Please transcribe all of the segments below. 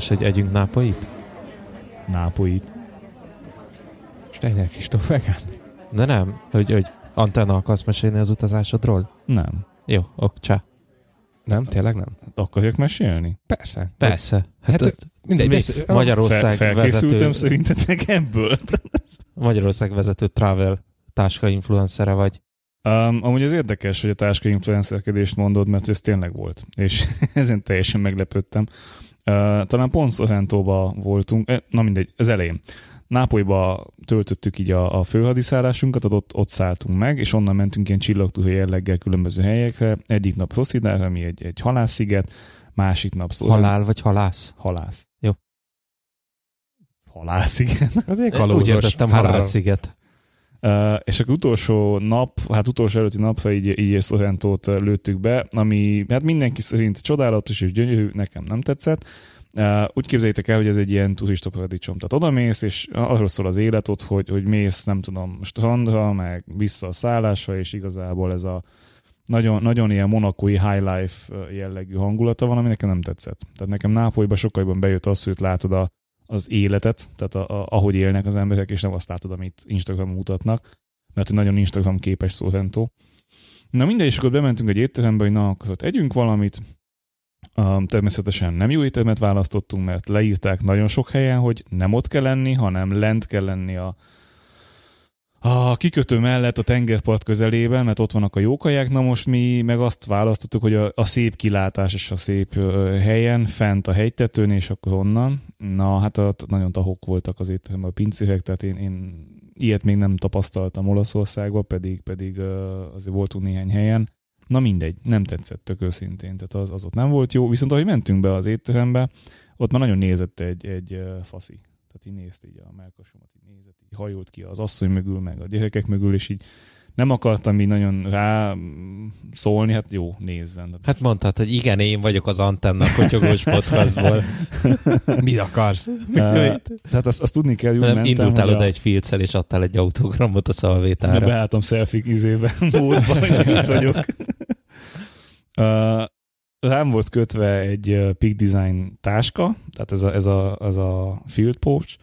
Kérdés, hogy együnk nápoit? Nápoit. Steiner Kristóf vegán. De nem, hogy, hogy Antenna akarsz mesélni az utazásodról? Nem. Jó, ok, csá. Nem, tényleg nem? Akarjak mesélni? Persze. Persze. Hát, Hát, hát Mindegy, mi- besz- Magyarország Fel, felkészültem vezető, szerintetek ebből. Magyarország vezető travel táska influencere vagy. Um, amúgy ez érdekes, hogy a táska influencerkedést mondod, mert ez tényleg volt. És ezen teljesen meglepődtem. Talán pont Sorrentóba voltunk, na mindegy, az elején. Nápolyba töltöttük így a, a főhadiszállásunkat, ott, ott szálltunk meg, és onnan mentünk ilyen csillagtúha jelleggel különböző helyekre. Egyik nap Szoszidára, ami egy, egy halássziget, másik nap Sorrento- Halál vagy halász? Halász. Jó. Halász, igen. Egy Úgy értettem, horror. halászsziget. Uh, és akkor utolsó nap, hát utolsó előtti napra így, így Sorrentót lőttük be, ami hát mindenki szerint csodálatos és gyönyörű, nekem nem tetszett. Uh, úgy képzeljétek el, hogy ez egy ilyen turista paradicsom. Tehát oda mész, és arról szól az élet hogy, hogy mész, nem tudom, strandra, meg vissza a szállásra, és igazából ez a nagyon, nagyon ilyen monakói high life jellegű hangulata van, ami nekem nem tetszett. Tehát nekem Nápolyban sokkal jobban bejött az, hogy látod a, az életet, tehát a, a, ahogy élnek az emberek, és nem azt látod, amit Instagramon mutatnak, mert nagyon Instagram képes Sorrento. Na mindegy, és akkor bementünk egy étterembe, hogy na, akkor ott együnk valamit. Um, természetesen nem jó éttermet választottunk, mert leírták nagyon sok helyen, hogy nem ott kell lenni, hanem lent kell lenni a, a kikötő mellett a tengerpart közelében, mert ott vannak a jó kaják. Na most mi meg azt választottuk, hogy a, a szép kilátás és a szép helyen, fent a hegytetőn, és akkor onnan. Na, hát ott nagyon tahok voltak az étteremben a pincérek, tehát én, én ilyet még nem tapasztaltam Olaszországban, pedig, pedig azért voltunk néhány helyen. Na mindegy, nem tetszett tök őszintén, tehát az, az ott nem volt jó. Viszont ahogy mentünk be az étterembe, ott már nagyon nézett egy, egy faszi. Tehát így nézte így a melkasomat, így nézett, így hajolt ki az asszony mögül, meg a gyerekek mögül, és így nem akartam így nagyon rá szólni, hát jó, nézzen. Hát mondtad, hogy igen, én vagyok az Antenna kotyogós podcastból. Mit akarsz? Tehát azt, azt tudni kell, Nem, mentem, indultál oda a, egy filccel, és adtál egy autogramot a de szalvétára. beálltam selfie izébe, módba, hogy itt vagyok. Rám volt kötve egy Peak Design táska, tehát ez a, ez a, ez a field pouch,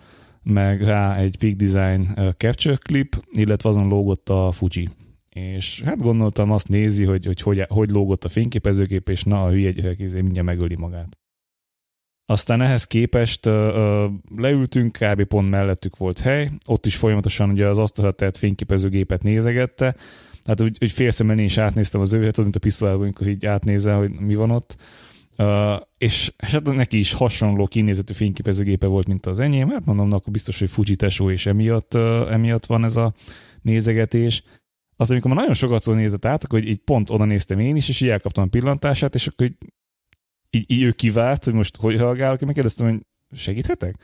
meg rá egy Peak Design capture clip, illetve azon lógott a Fuji. És hát gondoltam, azt nézi, hogy hogy, hogy, hogy lógott a fényképezőgép, és na, a hülye gyerek izé mindjárt megöli magát. Aztán ehhez képest uh, leültünk, kb. pont mellettük volt hely, ott is folyamatosan ugye az asztalra tett fényképezőgépet nézegette, hát úgy, úgy félszemmel én is átnéztem az ővet, mint a pisztolyában, amikor így átnézel, hogy mi van ott. Uh, és hát neki is hasonló kinézetű fényképezőgépe volt, mint az enyém. Hát mondom, na, akkor biztos, hogy Fuji tesó, és emiatt, uh, emiatt van ez a nézegetés. Aztán, amikor már nagyon sokat szó nézett át, akkor így, pont oda néztem én is, és így elkaptam a pillantását, és akkor így, így, így ő kivárt, hogy most hogy reagálok, én megkérdeztem, hogy segíthetek?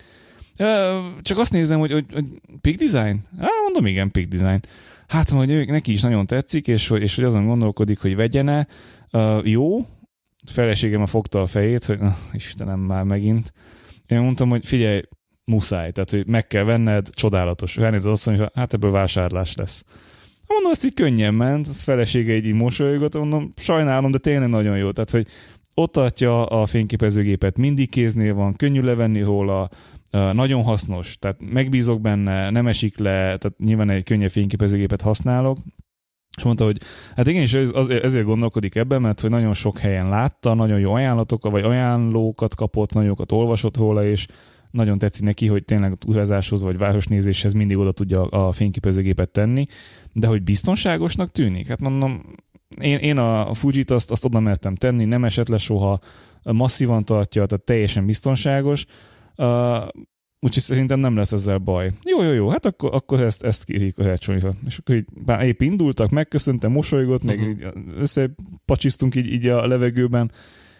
Ö, csak azt nézem, hogy, hogy, hogy Peak Design? Á, mondom, igen, Peak Design. Hát, hogy ők, neki is nagyon tetszik, és, és hogy azon gondolkodik, hogy vegyene. Uh, jó, feleségem a fogta a fejét, hogy na, Istenem, már megint. Én mondtam, hogy figyelj, muszáj, tehát hogy meg kell venned, csodálatos. Ránéz az asszony, hogy hát ebből vásárlás lesz. Mondom, azt így könnyen ment, az felesége így, így mosolygott, mondom, sajnálom, de tényleg nagyon jó. Tehát, hogy ott tartja a fényképezőgépet, mindig kéznél van, könnyű levenni róla, nagyon hasznos, tehát megbízok benne, nem esik le, tehát nyilván egy könnyebb fényképezőgépet használok, és mondta, hogy hát igen, és az, ezért gondolkodik ebben, mert hogy nagyon sok helyen látta, nagyon jó ajánlatokat, vagy ajánlókat kapott, nagyon jókat olvasott róla, és nagyon tetszik neki, hogy tényleg utazáshoz vagy városnézéshez mindig oda tudja a fényképezőgépet tenni, de hogy biztonságosnak tűnik? Hát mondom, én, én a Fujit azt, azt oda mertem tenni, nem esett le soha, masszívan tartja, tehát teljesen biztonságos, uh, úgyhogy szerintem nem lesz ezzel baj. Jó, jó, jó, hát akkor, akkor ezt, ezt kérjük a Hercsonyra. És akkor így, bár épp indultak, megköszöntem, mosolygott, meg Mhm. így összepacsisztunk így, így a levegőben,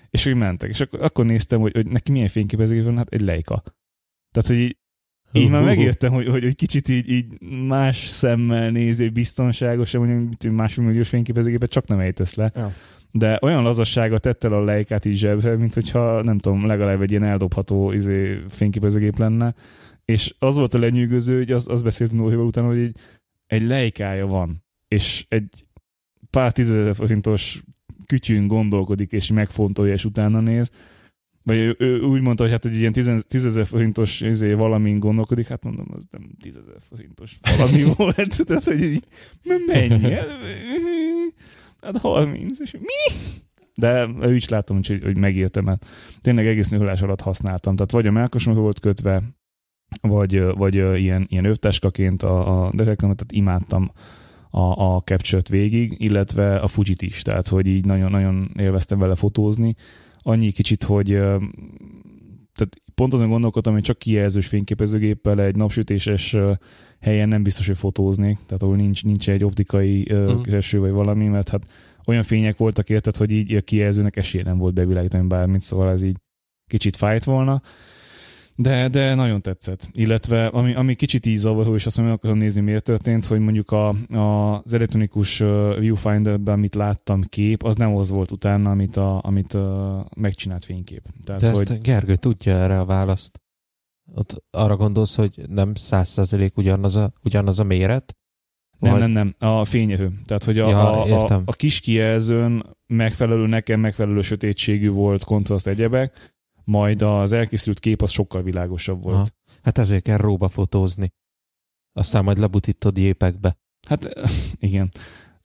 és úgy mentek. És akkor, akkor néztem, hogy, hogy neki milyen fényképezés van, hát egy lejka. Tehát, hogy így, így már megértem, hogy, hogy egy kicsit így, így más szemmel nézi, biztonságos, mondjuk másfél milliós fényképezőgépet csak nem ejtesz le. Ja. De olyan lazassága tett el a lejkát így zsebre, mint hogyha nem tudom, legalább egy ilyen eldobható izé, fényképezőgép lenne. És az volt a lenyűgöző, hogy az, az beszéltünk Nórival utána, hogy egy, egy lejkája van, és egy pár tízezer forintos kütyűn gondolkodik, és megfontolja, és utána néz. vagy ő, ő úgy mondta, hogy hát egy ilyen 10 ezer forintos izé, valamin gondolkodik, hát mondom, az nem 10 ezer forintos valami volt, tehát hogy így, mennyi? Hát 30, és mi? De ő is látom, hogy, hogy megértem, mert tényleg egész nyúlás alatt használtam. Tehát vagy a melkosomhoz volt kötve, vagy, vagy ilyen, ilyen övteskaként a, a derekemet, tehát imádtam a, a capture végig, illetve a Fujit is, tehát hogy így nagyon-nagyon élveztem vele fotózni. Annyi kicsit, hogy tehát pont azon gondolkodtam, hogy csak kijelzős fényképezőgéppel egy napsütéses helyen nem biztos, hogy fotóznék, tehát ahol nincs, nincs egy optikai uh-huh. kereső vagy valami, mert hát olyan fények voltak érted, hogy így a kijelzőnek esélye nem volt bevilágítani bármit, szóval ez így kicsit fájt volna. De, de nagyon tetszett. Illetve ami, ami kicsit így zavaró, és azt mondom, akarom nézni, miért történt, hogy mondjuk a, a, az elektronikus viewfinderben, amit láttam kép, az nem az volt utána, amit, a, amit a megcsinált fénykép. Tehát, de ezt hogy... Gergő tudja erre a választ? Ott arra gondolsz, hogy nem száz százalék ugyanaz a, ugyanaz a méret? Nem, vagy... nem, nem. A fényerő. Tehát, hogy a, ja, a, a, a kis kijelzőn megfelelő, nekem megfelelő sötétségű volt kontraszt egyebek, majd az elkészült kép az sokkal világosabb volt. Aha. Hát ezért kell róba fotózni. Aztán majd lebutítod jépekbe. Hát igen.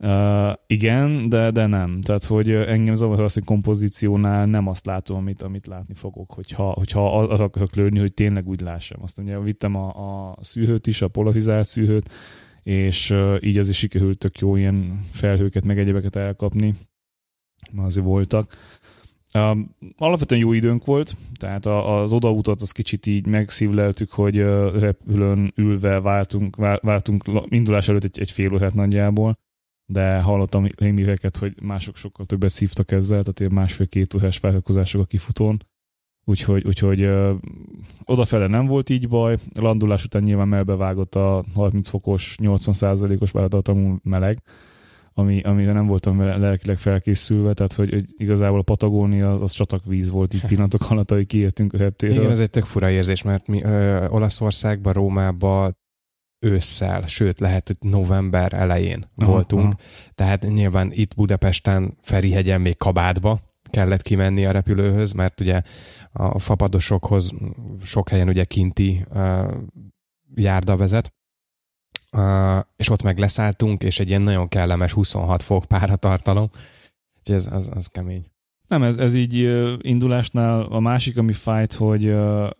Uh, igen, de, de nem. Tehát, hogy engem zavar az, hogy kompozíciónál nem azt látom, amit, amit látni fogok, hogyha, hogyha az akarok lőni, hogy tényleg úgy lássam. Azt ugye vittem a, a szűrőt is, a polarizált szűrőt, és uh, így azért sikerült tök jó ilyen felhőket, meg egyebeket elkapni. Azért voltak. Um, alapvetően jó időnk volt, tehát a, az odautat az kicsit így megszívleltük, hogy uh, repülőn ülve váltunk, váltunk indulás előtt egy, egy fél órát nagyjából, de hallottam rémíveket, hogy mások sokkal többet szívtak ezzel, tehát ilyen másfél-két órás felhőkozások a kifutón, úgyhogy, úgyhogy uh, odafele nem volt így baj, landulás után nyilván melbevágott a 30 fokos, 80%-os vállalatomú meleg, ami, amire nem voltam lelkileg felkészülve, tehát hogy, hogy igazából a Patagónia az, az csatakvíz volt így pillanatok alatt, hogy kiértünk a reptéről. Igen, ez egy tök fura érzés, mert mi ö, Olaszországban, Rómában ősszel, sőt lehet, hogy november elején aha, voltunk, aha. tehát nyilván itt Budapesten Ferihegyen még kabátba kellett kimenni a repülőhöz, mert ugye a fapadosokhoz sok helyen ugye kinti uh, járda vezet, uh, és ott meg leszálltunk, és egy ilyen nagyon kellemes 26 fok páratartalom, úgyhogy ez az, az kemény. Nem, ez, ez így indulásnál a másik, ami fájt, hogy uh,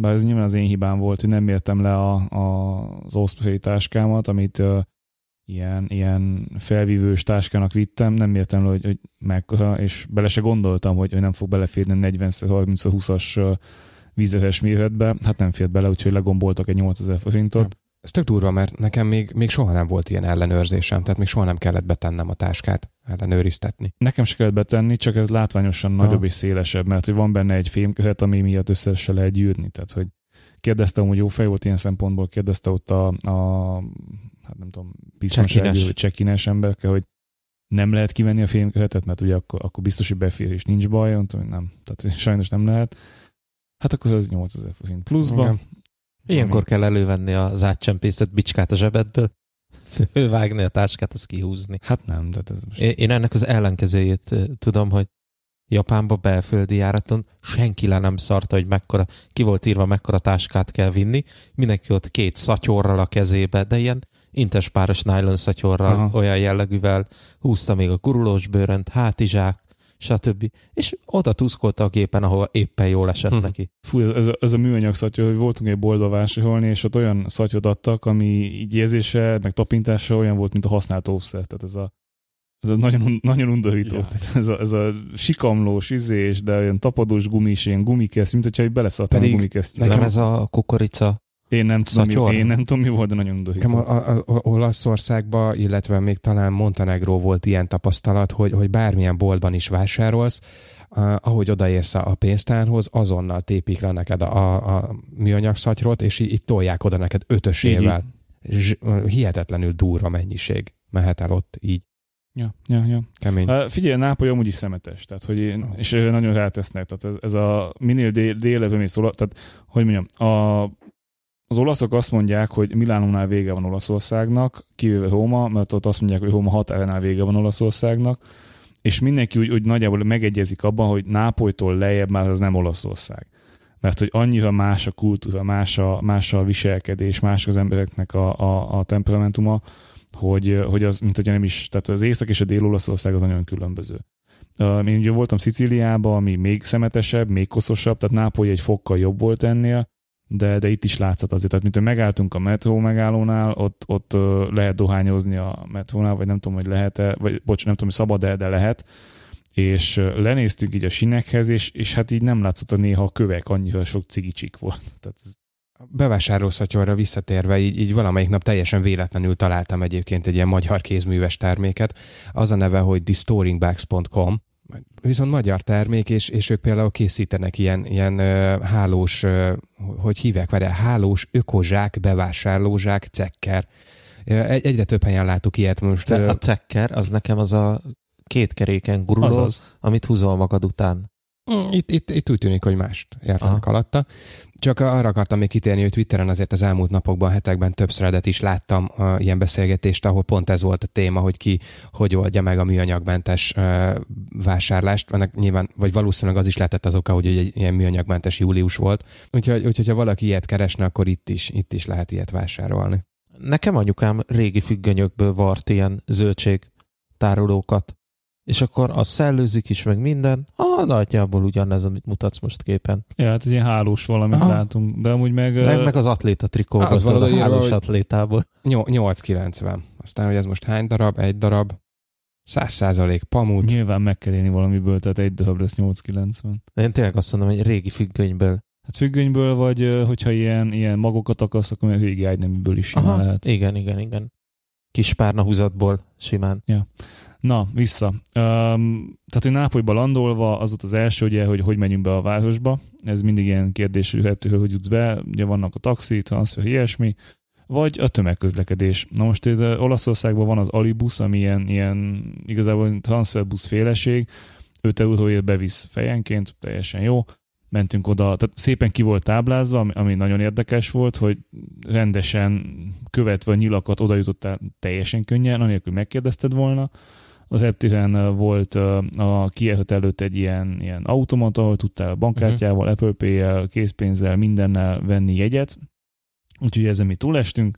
bár ez nyilván az én hibám volt, hogy nem mértem le a, a, az Osprey táskámat, amit uh, ilyen, ilyen felvívős táskának vittem, nem mértem le, hogy, hogy mekkora, és bele se gondoltam, hogy, hogy nem fog beleférni 40-30-20-as vízes méretbe. Hát nem fért bele, úgyhogy legomboltak egy 8000 forintot ez tök durva, mert nekem még, még soha nem volt ilyen ellenőrzésem, tehát még soha nem kellett betennem a táskát, ellenőriztetni. Nekem se kellett betenni, csak ez látványosan ha. nagyobb és szélesebb, mert hogy van benne egy fémkövet, ami miatt össze se lehet gyűrni. Tehát, hogy kérdezte, hogy jó fej volt ilyen szempontból, kérdezte ott a, a hát nem tudom, biztonsági vagy csekines emberke, hogy nem lehet kivenni a fémkövetet, mert ugye akkor, akkor biztos, hogy befér és nincs baj, mondtam, hogy nem. Tehát sajnos nem lehet. Hát akkor az 8000 forint pluszba, Igen. Ilyenkor kell elővenni az átcsempészet bicskát a zsebedből, fölvágni a táskát, azt kihúzni. Hát nem, de ez most... Én ennek az ellenkezőjét tudom, hogy Japánba belföldi járaton senki le nem szarta, hogy mekkora, ki volt írva, mekkora táskát kell vinni. Mindenki ott két szatyorral a kezébe, de ilyen intespáros nylon szatyorral, Aha. olyan jellegűvel húzta még a gurulós bőrönt, hátizsák, stb. És oda tuszkolta a gépen, ahol éppen jól esett hm. neki. Fú, ez, ez, a, ez a műanyag szatyor, hogy voltunk egy boltba vásárolni, és ott olyan szatyot adtak, ami így érzése, meg tapintása olyan volt, mint a használt óvszer. Tehát ez a ez a nagyon, nagyon undorító. Ja. Tehát ez, a, ez a sikamlós izés, de olyan tapadós gumis, ilyen gumikesz, mint hogyha beleszartam a gumikesztyűt. Nekem ez a kukorica én nem, tudom, mi, én nem tudom, mi volt, de nagyon undorító. A, a, a, Olaszországban, illetve még talán Montenegro volt ilyen tapasztalat, hogy, hogy bármilyen boltban is vásárolsz, uh, ahogy odaérsz a pénztárhoz, azonnal tépik le neked a, a, a műanyag szatyrot, és így, így tolják oda neked ötösével. És hihetetlenül durva mennyiség mehet el ott így. Ja, ja, ja. Kemény. Uh, figyelj, Nápoly amúgy is szemetes, tehát, hogy én, és nagyon rátesznek, tehát ez, ez a minél dél, délebb mész, tehát, hogy mondjam, a az olaszok azt mondják, hogy Milánónál vége van Olaszországnak, kivéve Róma, mert ott azt mondják, hogy Róma határánál vége van Olaszországnak, és mindenki úgy, úgy nagyjából megegyezik abban, hogy Nápolytól lejjebb már az nem Olaszország. Mert hogy annyira más a kultúra, más a, más a viselkedés, más az embereknek a, a, a temperamentuma, hogy, hogy az, mint hogy nem is, tehát az észak és a dél Olaszország az nagyon különböző. Én ugye voltam Szicíliában, ami még szemetesebb, még koszosabb, tehát Nápoly egy fokkal jobb volt ennél, de, de itt is látszott azért. Tehát, mint megálltunk a metró megállónál, ott, ott lehet dohányozni a metrónál, vagy nem tudom, hogy lehet-e, vagy bocs, nem tudom, hogy szabad-e, de lehet. És lenéztünk így a sinekhez, és, és hát így nem látszott a néha a kövek, annyira sok cigicsik volt. Tehát ez... Bevásárlószatyorra visszatérve, így, így valamelyik nap teljesen véletlenül találtam egyébként egy ilyen magyar kézműves terméket. Az a neve, hogy thestoringbags.com, viszont magyar termék, és, és ők például készítenek ilyen, ilyen uh, hálós, uh, hogy hívják vele, hálós ökozsák, bevásárlózsák, cekker. Egy, egyre több helyen látok ilyet most. De a cekker, az nekem az a két keréken guruló, Azaz. amit húzol magad után. Mm, itt, itt, itt úgy tűnik, hogy mást értenek Aha. alatta. Csak arra akartam még kitérni, hogy Twitteren azért az elmúlt napokban, hetekben többször is láttam uh, ilyen beszélgetést, ahol pont ez volt a téma, hogy ki hogy oldja meg a műanyagmentes uh, vásárlást. Ennek nyilván, vagy valószínűleg az is lehetett az oka, hogy egy ilyen műanyagmentes július volt. Úgyhogy, úgyhogy ha valaki ilyet keresne, akkor itt is, itt is lehet ilyet vásárolni. Nekem anyukám régi függönyökből vart ilyen zöldség tárolókat és akkor az szellőzik is, meg minden. Ah, nagyjából ugyanez, amit mutatsz most képen. Ja, hát ez ilyen hálós valamit Aha. látunk, de amúgy meg... Meg, meg az atléta trikó, az a hálós atlétából. 8,90. Aztán, hogy ez most hány darab? Egy darab. 100 százalék pamut. Nyilván meg kell élni valamiből, tehát egy darab lesz 8,90. De én tényleg azt mondom, hogy régi függönyből. Hát függönyből, vagy hogyha ilyen, ilyen magokat akarsz, akkor meg régi ágyneműből is simán Aha, lehet. Igen, igen, igen. Kis párna húzatból simán. Ja. Na, vissza. Um, tehát, hogy Nápolyba landolva, az ott az első, ugye, hogy hogy menjünk be a városba. Ez mindig ilyen kérdés, hogy hogy jutsz be. Ugye vannak a taxi, transfer, ilyesmi. Vagy a tömegközlekedés. Na most itt Olaszországban van az Alibus, ami ilyen, ilyen igazából transferbusz féleség. 5 euróért bevisz fejenként, teljesen jó mentünk oda, tehát szépen ki volt táblázva, ami, ami nagyon érdekes volt, hogy rendesen követve a nyilakat oda jutottál teljesen könnyen, anélkül megkérdezted volna, az Eptiren volt a kijelölt előtt egy ilyen, ilyen automat, ahol tudtál bankkártyával, uh-huh. Apple Pay-jel, készpénzzel, mindennel venni jegyet. Úgyhogy ezen mi túlestünk,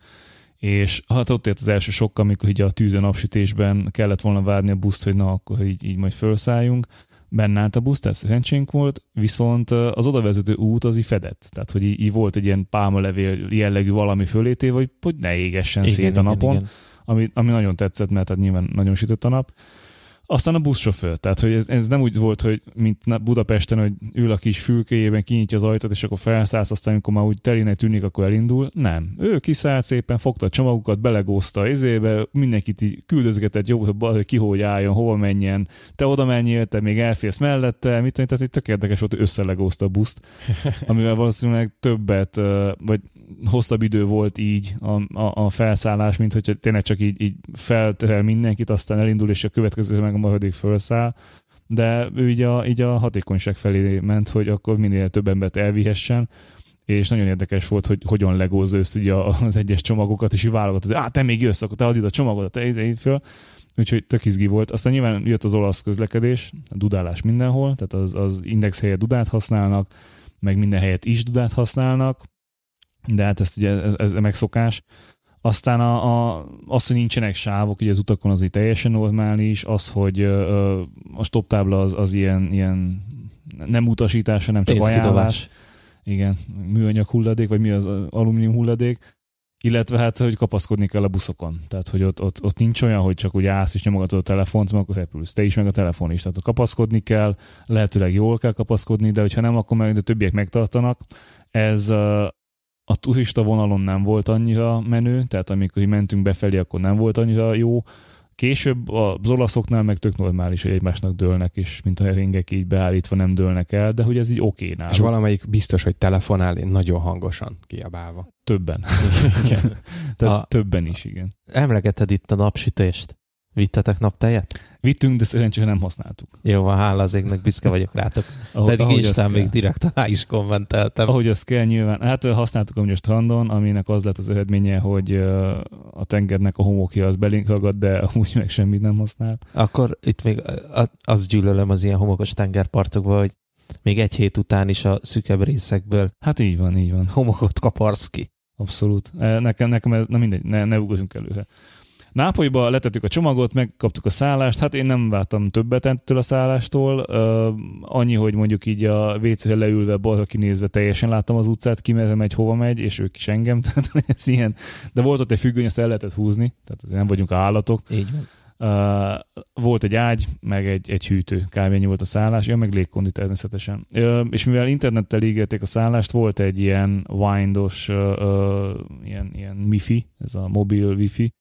és hát ott ért az első sok, amikor így a tűzön napsütésben kellett volna várni a buszt, hogy na, akkor így, így majd felszálljunk. Benne állt a busz, tehát szerencsénk volt, viszont az odavezető út az így fedett. Tehát, hogy így, így volt egy ilyen pálmalevél jellegű valami fölétéve, hogy, hogy ne égessen igen, szét a napon. Igen, igen ami, ami nagyon tetszett, mert hát nyilván nagyon sütött a nap. Aztán a buszsofőr, tehát hogy ez, ez nem úgy volt, hogy mint Budapesten, hogy ül a kis fülkéjében, kinyitja az ajtót, és akkor felszállsz, aztán amikor már úgy telének tűnik, akkor elindul. Nem. Ő kiszállt szépen, fogta a csomagokat, belegózta izébe, mindenkit így küldözgetett, jó, hogy ki hogy álljon, hova menjen, te oda menjél, te még elférsz mellette, mit tehát itt tök érdekes volt, hogy összelegózta a buszt, amivel valószínűleg többet, vagy hosszabb idő volt így a, a, a felszállás, mint hogy tényleg csak így, így felterel mindenkit, aztán elindul, és a következő meg a maradék felszáll. De ő így a, így a hatékonyság felé ment, hogy akkor minél több embert elvihessen, és nagyon érdekes volt, hogy hogyan legóz össze ugye az egyes csomagokat, és így válogatott, hogy te még jössz, akkor te adj a csomagodat, te így föl. Úgyhogy tök izgi volt. Aztán nyilván jött az olasz közlekedés, a dudálás mindenhol, tehát az, az index helyett dudát használnak, meg minden helyet is dudát használnak, de hát ezt ugye ez, ez megszokás. Aztán a, a, az, hogy nincsenek sávok, ugye az utakon az így teljesen normális, az, hogy ö, a stop tábla az, az ilyen, ilyen nem utasítása, nem csak ajánlás. Igen, műanyag hulladék, vagy mi az alumínium hulladék. Illetve hát, hogy kapaszkodni kell a buszokon. Tehát, hogy ott, ott, ott nincs olyan, hogy csak úgy állsz és nyomogatod a telefont, mert akkor repülsz. Te is, meg a telefon is. Tehát ott kapaszkodni kell, lehetőleg jól kell kapaszkodni, de hogyha nem, akkor meg a többiek megtartanak. Ez a turista vonalon nem volt annyira menő, tehát amikor mentünk befelé, akkor nem volt annyira jó. Később az olaszoknál meg tök normális, hogy egymásnak dőlnek, és mint a heringek így beállítva nem dőlnek el, de hogy ez így oké náluk. És valamelyik biztos, hogy telefonál nagyon hangosan kiabálva. Többen. igen. Tehát a, többen is, igen. Emlegeted itt a napsütést. Vittetek naptejet? Vittünk, de szerencsére nem használtuk. Jó, van, hála az égnek, büszke vagyok rátok. Ahogy, Pedig ahogy Instán még kell. direkt alá is kommenteltem. Ahogy azt kell nyilván. Hát használtuk amúgy a strandon, aminek az lett az eredménye, hogy a tengernek a homokja az belénk ragadt, de amúgy meg semmit nem használt. Akkor itt még a- azt gyűlölöm az ilyen homokos tengerpartokban, hogy még egy hét után is a szükebb részekből Hát így van, így van. homokot kaparsz ki. Abszolút. E, Nekem, nekem ez, na mindegy, ne, ne ugozunk előre. Nápolyba letettük a csomagot, megkaptuk a szállást, hát én nem vártam többet ettől a szállástól, uh, annyi, hogy mondjuk így a WC-re leülve, balra kinézve teljesen láttam az utcát, ki merre megy, hova megy, és ők is engem, tehát ez ilyen. De volt ott egy függöny, azt el lehetett húzni, tehát nem vagyunk állatok. Így van. Uh, volt egy ágy, meg egy, egy hűtő, kb. volt a szállás, ja, meg légkondi természetesen. Uh, és mivel internettel ígérték a szállást, volt egy ilyen windos, uh, uh, ilyen, ilyen MIFI, ez a mobil wifi,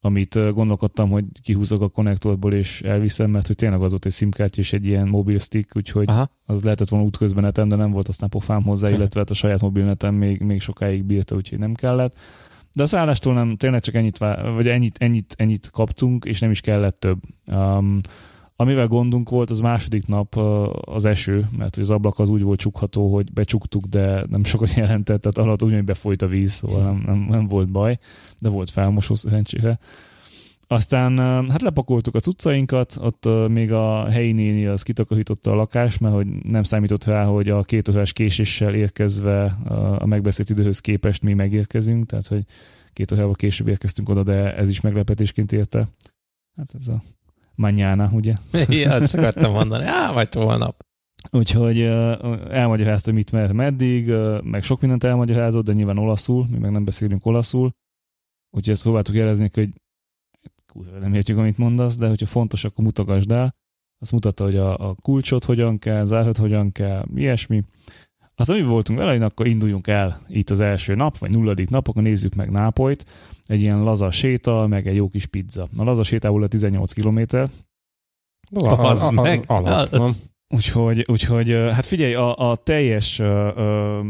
amit gondolkodtam, hogy kihúzok a konnektorból és elviszem, mert hogy tényleg az volt egy simkártya és egy ilyen mobil stick, úgyhogy Aha. az lehetett volna útközben netem, de nem volt aztán pofám hozzá, illetve hát a saját mobilnetem még, még sokáig bírta, úgyhogy nem kellett. De a szállástól nem, tényleg csak ennyit, vagy ennyit, ennyit, ennyit kaptunk, és nem is kellett több. Um, amivel gondunk volt, az második nap az eső, mert az ablak az úgy volt csukható, hogy becsuktuk, de nem sokat jelentett, tehát alatt úgy, hogy befolyt a víz, szóval nem, nem, nem volt baj, de volt felmosó szerencsére. Aztán hát lepakoltuk a cuccainkat, ott még a helyi néni az kitakarította a lakást, mert hogy nem számított rá, hogy a két órás késéssel érkezve a megbeszélt időhöz képest mi megérkezünk, tehát hogy két órával később érkeztünk oda, de ez is meglepetésként érte. Hát ez a mañana, ugye? Ja, azt akartam mondani. Á, majd holnap. Úgyhogy elmagyarázta, mit mert meddig, meg sok mindent elmagyarázott, de nyilván olaszul, mi meg nem beszélünk olaszul. Úgyhogy ezt próbáltuk jelezni, hogy kurva, nem értjük, amit mondasz, de hogyha fontos, akkor mutogasd el. Azt mutatta, hogy a, a kulcsot hogyan kell, zárat hogyan kell, ilyesmi. Aztán mi voltunk vele, akkor induljunk el itt az első nap, vagy nulladik nap, akkor nézzük meg Nápolyt. Egy ilyen laza séta, meg egy jó kis pizza. A laza sétából a 18 kilométer, Az meg. Alap, Az- van. Úgyhogy, úgyhogy hát figyelj, a, a teljes ö, ö,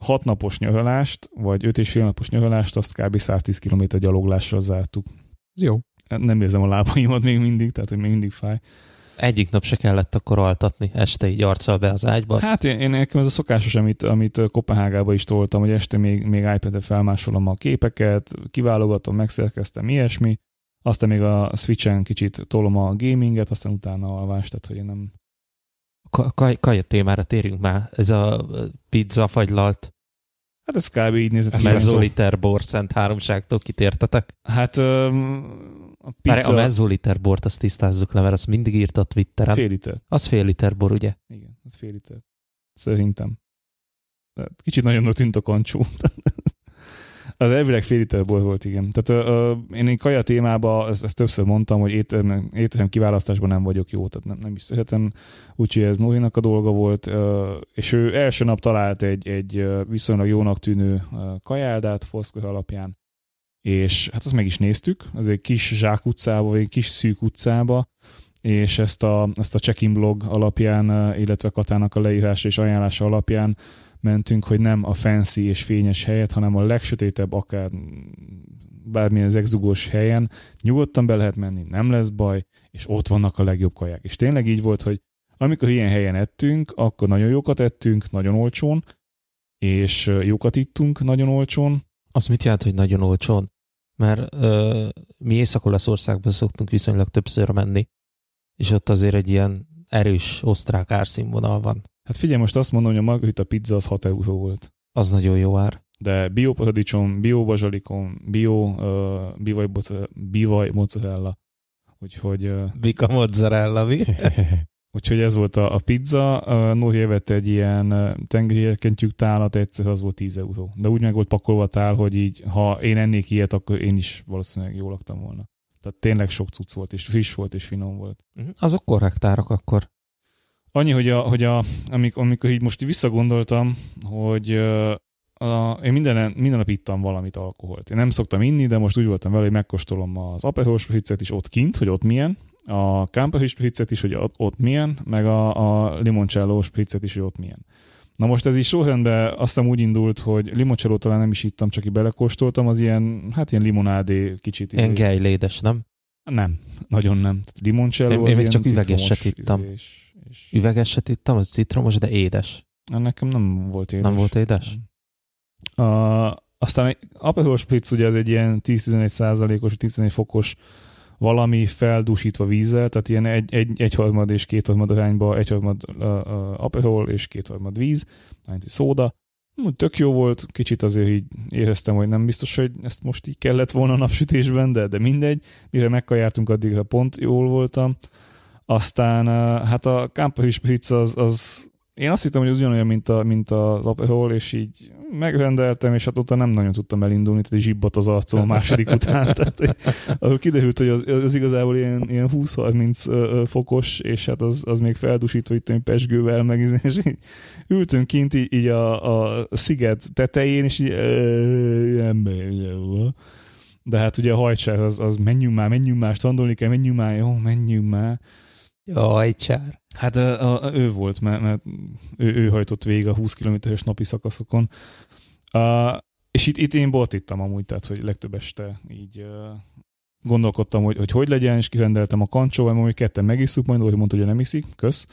hat napos nyaralást, vagy öt és fél napos nyaralást, azt kb. 110 km gyaloglással zártuk. Jó. Nem érzem a lábaimat még mindig, tehát hogy még mindig fáj. Egyik nap se kellett akkor altatni, este így arccal be az ágyba. Azt Hát én, én nekem ez a szokásos, amit, amit Kopenhágába is toltam, hogy este még, még iPad-re felmásolom a képeket, kiválogatom, megszerkeztem, ilyesmi. Aztán még a Switch-en kicsit tolom a gaminget, aztán utána alvást, tehát hogy én nem, Ka- kaj, kaja témára térjünk már. Ez a pizza fagylalt Hát ez kb. így nézett ki. mezzoliter bor szent háromságtól kitértetek. Hát öm, a Pizza... pizza... a mezzoliter bort azt tisztázzuk le, mert azt mindig írt a Twitteren. fél liter. Az fél liter bor, ugye? Igen, az fél liter. Szerintem. Kicsit nagyobbnak tűnt a kancsó. Az elvileg fél liter volt, igen. Tehát ö, én egy kaja témában ezt, ezt többször mondtam, hogy étterem, étterem kiválasztásban nem vagyok jó, tehát nem, nem is szeretem, úgyhogy ez Nórinak a dolga volt, ö, és ő első nap talált egy, egy viszonylag jónak tűnő kajáldát Foursquare alapján, és hát azt meg is néztük, az egy kis zsákutcába, vagy egy kis szűk utcába, és ezt a, ezt a check-in blog alapján, illetve Katának a leírása és ajánlása alapján mentünk, hogy nem a fancy és fényes helyet, hanem a legsötétebb, akár bármilyen zegzugós helyen nyugodtan be lehet menni, nem lesz baj, és ott vannak a legjobb kaják. És tényleg így volt, hogy amikor ilyen helyen ettünk, akkor nagyon jókat ettünk, nagyon olcsón, és jókat ittunk nagyon olcsón. Az mit jelent, hogy nagyon olcsón? Mert ö, mi Észak-Olaszországba szoktunk viszonylag többször menni, és ott azért egy ilyen erős osztrák árszínvonal van. Hát figyelj, most azt mondom, hogy a margarita pizza az 6 euró volt. Az nagyon jó ár. De bio paradicsom, bio uh, bivaj, mozzarella, bivaj mozzarella. Úgyhogy, uh, Vika mozzarella, mi? úgyhogy ez volt a, a pizza. Uh, Nóri egy ilyen uh, tengerérkentyűk tálat, egyszer az volt 10 euró. De úgy meg volt pakolva a tál, hogy így, ha én ennék ilyet, akkor én is valószínűleg jól laktam volna. Tehát tényleg sok cucc volt, és friss volt, és finom volt. Mhm. Azok korrekt árak akkor. Annyi, hogy, a, hogy a, amikor, amikor így most így visszagondoltam, hogy a, én minden, minden nap ittam valamit alkoholt. Én nem szoktam inni, de most úgy voltam vele, hogy megkóstolom az Aperol spritzet is ott kint, hogy ott milyen, a Campari spritzet is, hogy ott, ott milyen, meg a, a limoncello spritzet is, hogy ott milyen. Na most ez is sorrendben azt hiszem úgy indult, hogy limoncello talán nem is ittam, csak így belekóstoltam, az ilyen, hát ilyen limonádé kicsit. Ilyen így- gejlédes, nem? Nem, nagyon nem. Tehát limoncello Én- az én még csak üvegeset ittam. ízé És, Üvegeset ittam, az citromos, de édes. nekem nem volt édes. Nem volt édes? A, aztán Aperol Spritz ugye ez egy ilyen 10-11 százalékos, 11 fokos valami feldúsítva vízzel, tehát ilyen egy, egy, egyharmad és kétharmad arányba, egyharmad uh, uh, Aperol és kétharmad víz, mint szóda. Úgy Tök jó volt, kicsit azért így éreztem, hogy nem biztos, hogy ezt most így kellett volna a napsütésben, de, de mindegy. Mire megkajártunk, addigra pont jól voltam. Aztán hát a Campari Spritz az, az én azt hittem, hogy az ugyanolyan, mint, a, mint az Aperol, és így megrendeltem, és hát utána nem nagyon tudtam elindulni, tehát így zsibbat az arcom a második után. Tehát, ahol kiderült, hogy az, az igazából ilyen, ilyen 20-30 ö, ö, fokos, és hát az, az még feldusítva itt pesgővel, meg és így ültünk kint így, így a, a sziget tetején, és így de hát ugye a hajtsár az, az menjünk már, menjünk már, standolni kell, menjünk már, jó, menjünk már. Jaj, csár. Hát a, a, ő volt, mert, mert ő, ő hajtott végig a 20 kilométeres napi szakaszokon. Uh, és itt, itt én bort ittam amúgy, tehát hogy legtöbb este így uh, gondolkodtam, hogy, hogy hogy legyen, és kirendeltem a kancsóval, mert ketten megisszuk, majd úgy mondta, hogy nem iszik, kösz.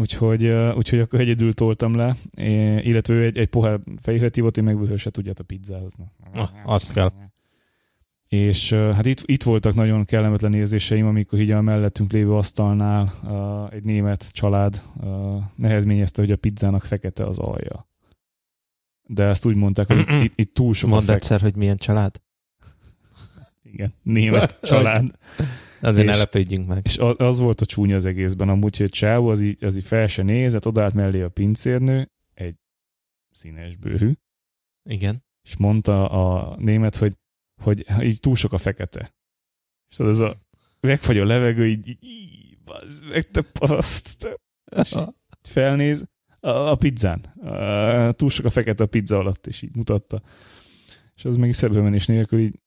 Úgyhogy, uh, úgyhogy akkor egyedül toltam le, é, illetve ő egy, egy pohár fejfet hívott, én meg vöröset tudját a pizzához. Na. Azt kell. És hát itt, itt voltak nagyon kellemetlen érzéseim, amikor így a mellettünk lévő asztalnál uh, egy német család uh, nehezményezte, hogy a pizzának fekete az alja. De ezt úgy mondták, hogy itt, itt, itt túl sok Mondd fekete. egyszer, hogy milyen család. Igen, német család. Azért ne És- lepődjünk meg. És az volt a csúnya az egészben, amúgy, hogy Csávó az így, az így fel se nézett, odállt mellé a pincérnő, egy színes bőrű, Igen. és mondta a német, hogy, hogy így túl sok a fekete. És tudod, ez a megfagy a levegő, így, így, így bazd meg, te paraszt. És felnéz a, a pizzán. A, túl sok a fekete a pizza alatt, és így mutatta. És az meg is szembemenés nélkül így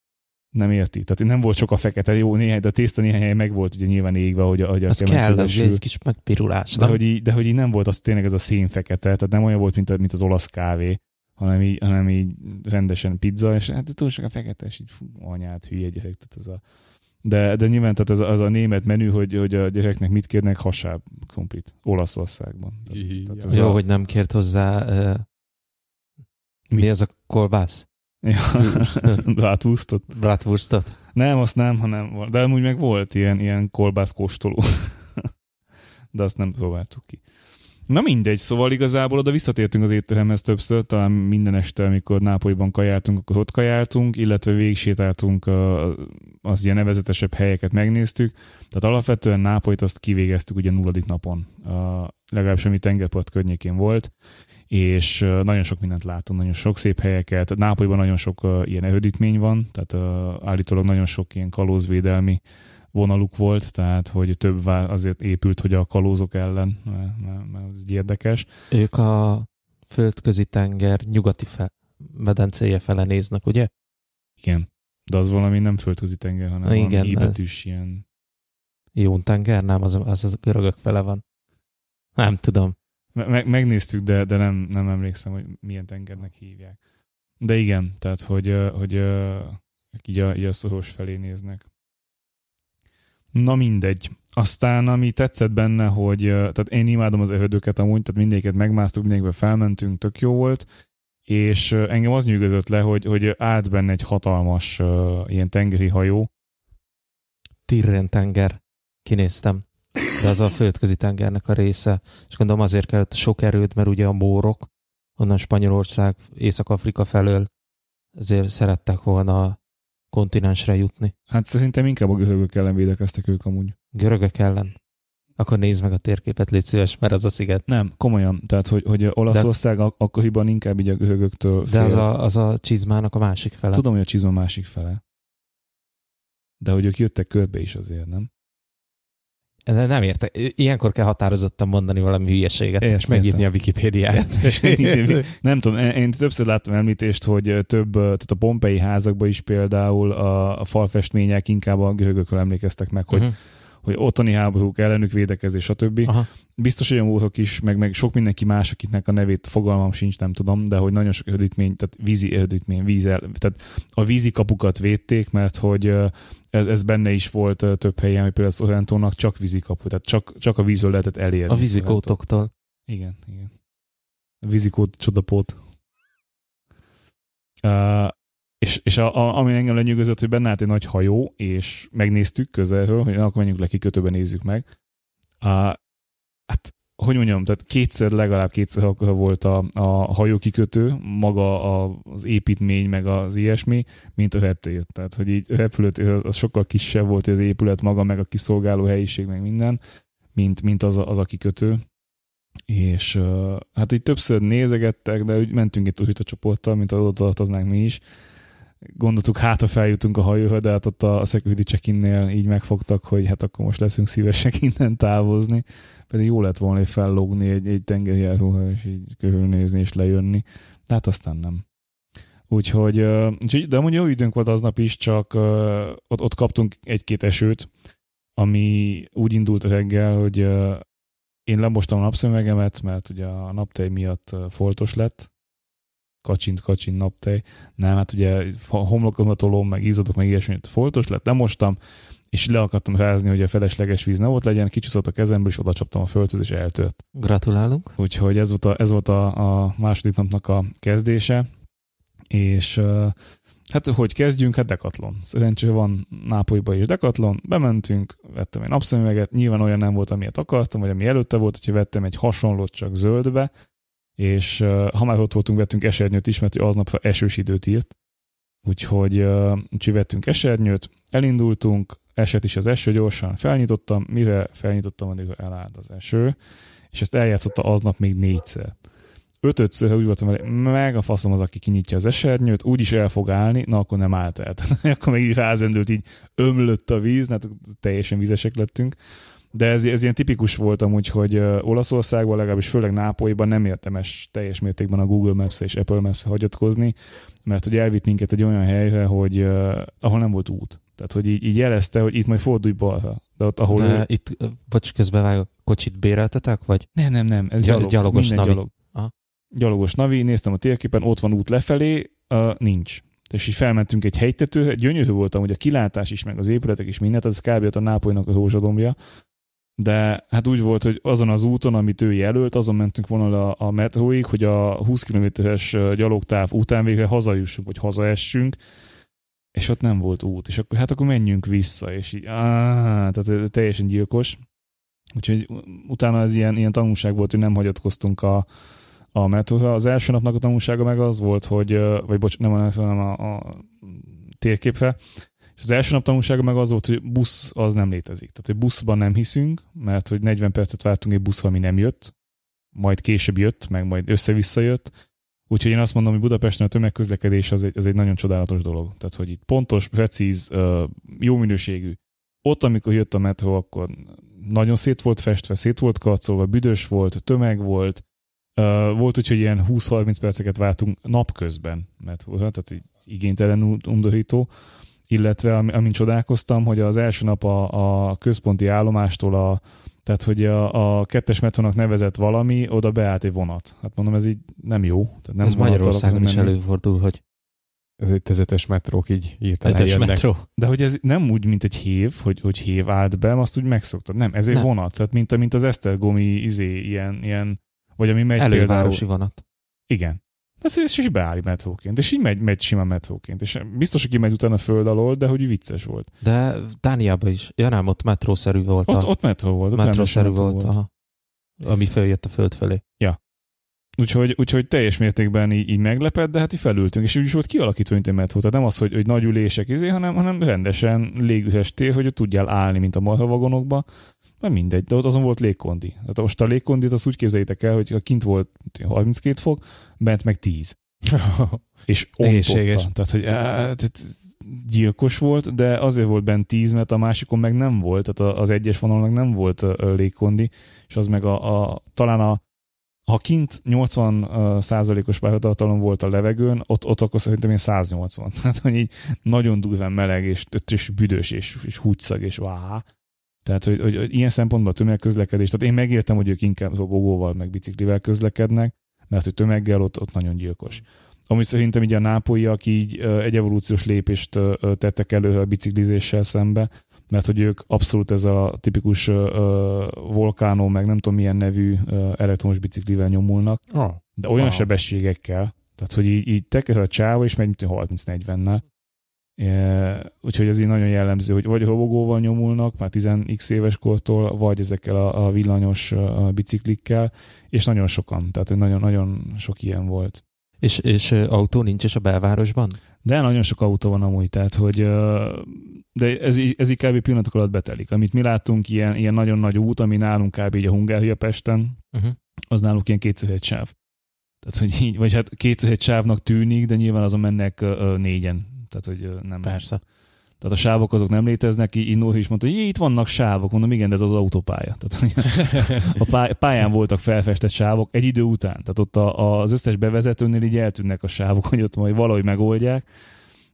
nem érti. Tehát nem volt sok a fekete, jó, néhány, de a tészta néhány helyen meg volt ugye nyilván égve, hogy a, hogy a Az kell, ugye egy kis megpirulás. De nem? hogy, így, de hogy így nem volt az tényleg ez a szénfekete, tehát nem olyan volt, mint, a, mint az olasz kávé, hanem így, hanem így rendesen pizza, és hát túl sok a fekete, és így fú, anyát, hülye gyerek, tehát ez a... De, de nyilván tehát ez a, az a német menü, hogy, hogy a gyereknek mit kérnek, hasáb komplit, Olaszországban. Tehát, tehát ez Jó, a, hogy nem kért hozzá... Uh, mi ez a kolbász? Ja, Bratwurstot. Bratwurstot? Nem, azt nem, hanem de amúgy meg volt ilyen, ilyen kolbász kóstoló. de azt nem próbáltuk ki. Na mindegy, szóval igazából oda visszatértünk az étteremhez többször, talán minden este, amikor Nápolyban kajáltunk, akkor ott kajáltunk, illetve végsétáltunk az ilyen nevezetesebb helyeket megnéztük. Tehát alapvetően Nápolyt azt kivégeztük ugye nulladik napon, legalábbis ami tengerpart környékén volt, és nagyon sok mindent látunk, nagyon sok szép helyeket. Nápolyban nagyon sok ilyen erődítmény van, tehát állítólag nagyon sok ilyen kalózvédelmi vonaluk volt, tehát hogy több azért épült, hogy a kalózok ellen, mert, mert, érdekes. Ők a földközi tenger nyugati fe- medencéje fele néznek, ugye? Igen. De az valami nem földközi tenger, hanem Na igen, ébetűs ilyen... Jón tenger? Nem, az, az, az a görögök fele van. Nem tudom. Me- meg, megnéztük, de, de nem, nem emlékszem, hogy milyen tengernek hívják. De igen, tehát hogy, hogy ö, így a, így a szoros felé néznek. Na mindegy. Aztán ami tetszett benne, hogy tehát én imádom az erődöket amúgy, tehát mindéket megmásztuk, mindegyikbe felmentünk, tök jó volt, és engem az nyűgözött le, hogy, hogy állt benne egy hatalmas ö, ilyen tengeri hajó, Tirrén tenger. Kinéztem. De az a földközi tengernek a része. És gondolom azért kellett sok erőd, mert ugye a mórok, onnan Spanyolország, Észak-Afrika felől, ezért szerettek volna kontinensre jutni. Hát szerintem inkább a görögök ellen védekeztek ők amúgy. Görögök ellen. Akkor nézd meg a térképet, légy szíves, mert az a sziget. Nem, komolyan. Tehát, hogy, hogy Olaszország ak- akkoriban inkább így a görögöktől De félt. az a, az a csizmának a másik fele. Tudom, hogy a csizma másik fele. De hogy ők jöttek körbe is azért, nem? De nem értek. Ilyenkor kell határozottan mondani valami hülyeséget. És értem. a Wikipédiát. nem tudom, én én többször láttam említést, hogy több, tehát a pompei házakban is például a, a falfestmények inkább a görögökről emlékeztek meg, hogy, Uh-huh. Hogy otthoni háborúk, ellenük védekezés, stb. Aha. Biztos olyan voltak is, meg, meg sok mindenki más, akiknek a nevét fogalmam sincs, nem tudom, de hogy nagyon sok erődítmény, tehát vízi erődítmény, vízel, tehát a vízi kapukat védték, mert hogy ez, ez benne is volt több helyen, hogy például Sorrentónak csak vízi kapu, tehát csak, csak a vízről lehetett elérni. A vízikótoktól. Igen, igen. A vízikót csodapót. Uh, és, és a, a, ami engem lenyűgözött, hogy benne állt egy nagy hajó, és megnéztük közelről, hogy akkor menjünk le kikötőben nézzük meg. Uh, hát, hogy mondjam, tehát kétszer, legalább kétszer volt a, a hajó kikötő, maga a, az építmény, meg az ilyesmi, mint a reptér. Tehát, hogy így repülőt, az sokkal kisebb volt az épület maga, meg a kiszolgáló helyiség, meg minden, mint, mint az, a, az a kikötő és hát így többször nézegettek, de úgy mentünk itt a csoporttal, mint oda tartoznánk mi is. Gondoltuk, hát ha feljutunk a hajóra, de hát ott a security check így megfogtak, hogy hát akkor most leszünk szívesek innen távozni. Pedig jó lett volna, hogy fellógni egy, egy tengerjáróra, és így körülnézni és lejönni. De hát aztán nem. Úgyhogy, uh, de amúgy jó időnk volt aznap is, csak ott, ott kaptunk egy-két esőt, ami úgy indult reggel, hogy én lemostam a napszövegemet, mert ugye a naptej miatt foltos lett, kacsint, kacsint naptej. Nem, hát ugye homlokomat tolom, meg ízadok, meg ilyesmi, foltos lett, lemostam, és le akartam rázni, hogy a felesleges víz ne ott legyen, kicsúszott a kezemből, és oda csaptam a földhöz, és eltört. Gratulálunk. Úgyhogy ez volt a, ez volt a, a második napnak a kezdése, és Hát, hogy kezdjünk? Hát Decathlon. Szerencsére van Nápolyba is Decathlon, bementünk, vettem egy napszemüveget, nyilván olyan nem volt, amilyet akartam, vagy ami előtte volt, hogyha vettem egy hasonlót csak zöldbe, és ha már ott voltunk, vettünk esernyőt is, mert aznap esős időt írt, úgyhogy, úgyhogy vettünk esernyőt, elindultunk, esett is az eső, gyorsan felnyitottam, mire felnyitottam, addig elállt az eső, és ezt eljátszotta aznap még négyszer ötödször úgy voltam, hogy meg a faszom az, aki kinyitja az esernyőt, úgyis el fog állni, na akkor nem állt el. akkor még így rázendült, így ömlött a víz, hát teljesen vizesek lettünk. De ez, ez ilyen tipikus volt amúgy, hogy Olaszországban, legalábbis főleg Nápolyban nem értemes teljes mértékben a Google maps és Apple maps hagyatkozni, mert hogy elvitt minket egy olyan helyre, hogy uh, ahol nem volt út. Tehát, hogy így, így jelezte, hogy itt majd fordulj balra. De ott, ahol De ő... itt, bocs, közbevágok, kocsit béreltetek, vagy? Nem, nem, nem, ez gyalog, gyalogos navi. gyalog gyalogos navi, néztem a térképen, ott van út lefelé, uh, nincs. És így felmentünk egy hegytetőre, gyönyörű voltam, hogy a kilátás is, meg az épületek is mindent, az kb. a Nápolynak a rózsadombja, de hát úgy volt, hogy azon az úton, amit ő jelölt, azon mentünk volna a, a metróig, hogy a 20 km-es gyalogtáv után végre hazajussunk, vagy hazaessünk, és ott nem volt út, és akkor hát akkor menjünk vissza, és így, áh, tehát teljesen gyilkos. Úgyhogy utána ez ilyen, ilyen tanulság volt, hogy nem hagyatkoztunk a, a metróra. Az első napnak a tanulsága meg az volt, hogy, vagy bocs, nem a metro, hanem a, a térképre, és az első nap tanulsága meg az volt, hogy busz az nem létezik. Tehát, hogy buszban nem hiszünk, mert hogy 40 percet vártunk egy busz, ami nem jött, majd később jött, meg majd össze-vissza jött. Úgyhogy én azt mondom, hogy Budapesten a tömegközlekedés az egy, az egy nagyon csodálatos dolog. Tehát, hogy itt pontos, precíz, jó minőségű. Ott, amikor jött a metró, akkor nagyon szét volt festve, szét volt karcolva, büdös volt, tömeg volt, volt úgy, hogy ilyen 20-30 perceket vártunk napközben, mert volt, tehát így igénytelen undorító, illetve amint csodálkoztam, hogy az első nap a, a központi állomástól a tehát, hogy a, a kettes metrónak nevezett valami, oda beállt egy vonat. Hát mondom, ez így nem jó. Tehát nem ez Magyarországon is előfordul, hogy ez egy ötös metrók így írták. metró. De hogy ez nem úgy, mint egy hév, hogy, hogy hév állt be, azt úgy megszoktad. Nem, ez egy nem. vonat. Tehát mint, mint az Esztergomi izé, ilyen, ilyen vagy ami megy Elővárosi például... vonat. Igen. Ez, ez is beáll metróként, és így megy, megy sima metróként, és biztos, hogy kimegy utána a föld alól, de hogy vicces volt. De Dániában is, ja nem, ott metrószerű volt. Ott, a... ott metró volt. Ott metrószerű volt, volt. Aha. ami feljött a föld felé. Ja. Úgyhogy, úgyhogy teljes mértékben így, így meglepett, de hát így felültünk, és úgy is volt kialakítva, mint egy metró. Tehát nem az, hogy, hogy nagy ülések izé, hanem, hanem rendesen légüres tér, hogy tudjál állni, mint a marhavagonokba, nem mindegy, de ott azon volt légkondi. Tehát most a légkondit azt úgy képzeljétek el, hogy kint volt 32 fok, bent meg 10. és ontotta. Tehát, hogy tehát gyilkos volt, de azért volt bent 10, mert a másikon meg nem volt, tehát az egyes vonalon meg nem volt légkondi, és az meg a, a talán a ha kint 80 százalékos párhatartalom volt a levegőn, ott, ott akkor szerintem én 180. Tehát, hogy így nagyon durván meleg, és, és büdös, és, és húgyszag, és váh Tehát, hogy, hogy, hogy ilyen szempontból a tömegközlekedés, tehát én megértem, hogy ők inkább bogóval, meg biciklivel közlekednek, mert hogy tömeggel ott, ott nagyon gyilkos. Ami szerintem így a nápolyiak így egy evolúciós lépést tettek elő a biciklizéssel szembe, mert hogy ők abszolút ezzel a tipikus uh, meg nem tudom milyen nevű uh, elektromos biciklivel nyomulnak, oh. de olyan wow. sebességekkel, tehát hogy így, így teker a csáva, és megy 30-40-nel. Úgyhogy ez így nagyon jellemző, hogy vagy robogóval nyomulnak, már 10x éves kortól, vagy ezekkel a, a villanyos a biciklikkel, és nagyon sokan, tehát nagyon-nagyon sok ilyen volt. És, és autó nincs is a belvárosban? De nagyon sok autó van amúgy, tehát hogy de ez, ez így kb. pillanatok alatt betelik. Amit mi láttunk, ilyen, ilyen nagyon nagy út, ami nálunk kb. így a Hungária Pesten, uh-huh. az náluk ilyen kétszer sáv. Tehát, hogy így, vagy hát kétszer sávnak tűnik, de nyilván azon mennek uh, négyen. Tehát, hogy nem. Persze. Tehát a sávok azok nem léteznek, Nóri is mondta, hogy itt vannak sávok, mondom, igen, de ez az autópálya. Tehát a pályán voltak felfestett sávok egy idő után. Tehát ott a, az összes bevezetőnél így eltűnnek a sávok, hogy ott majd valahogy megoldják,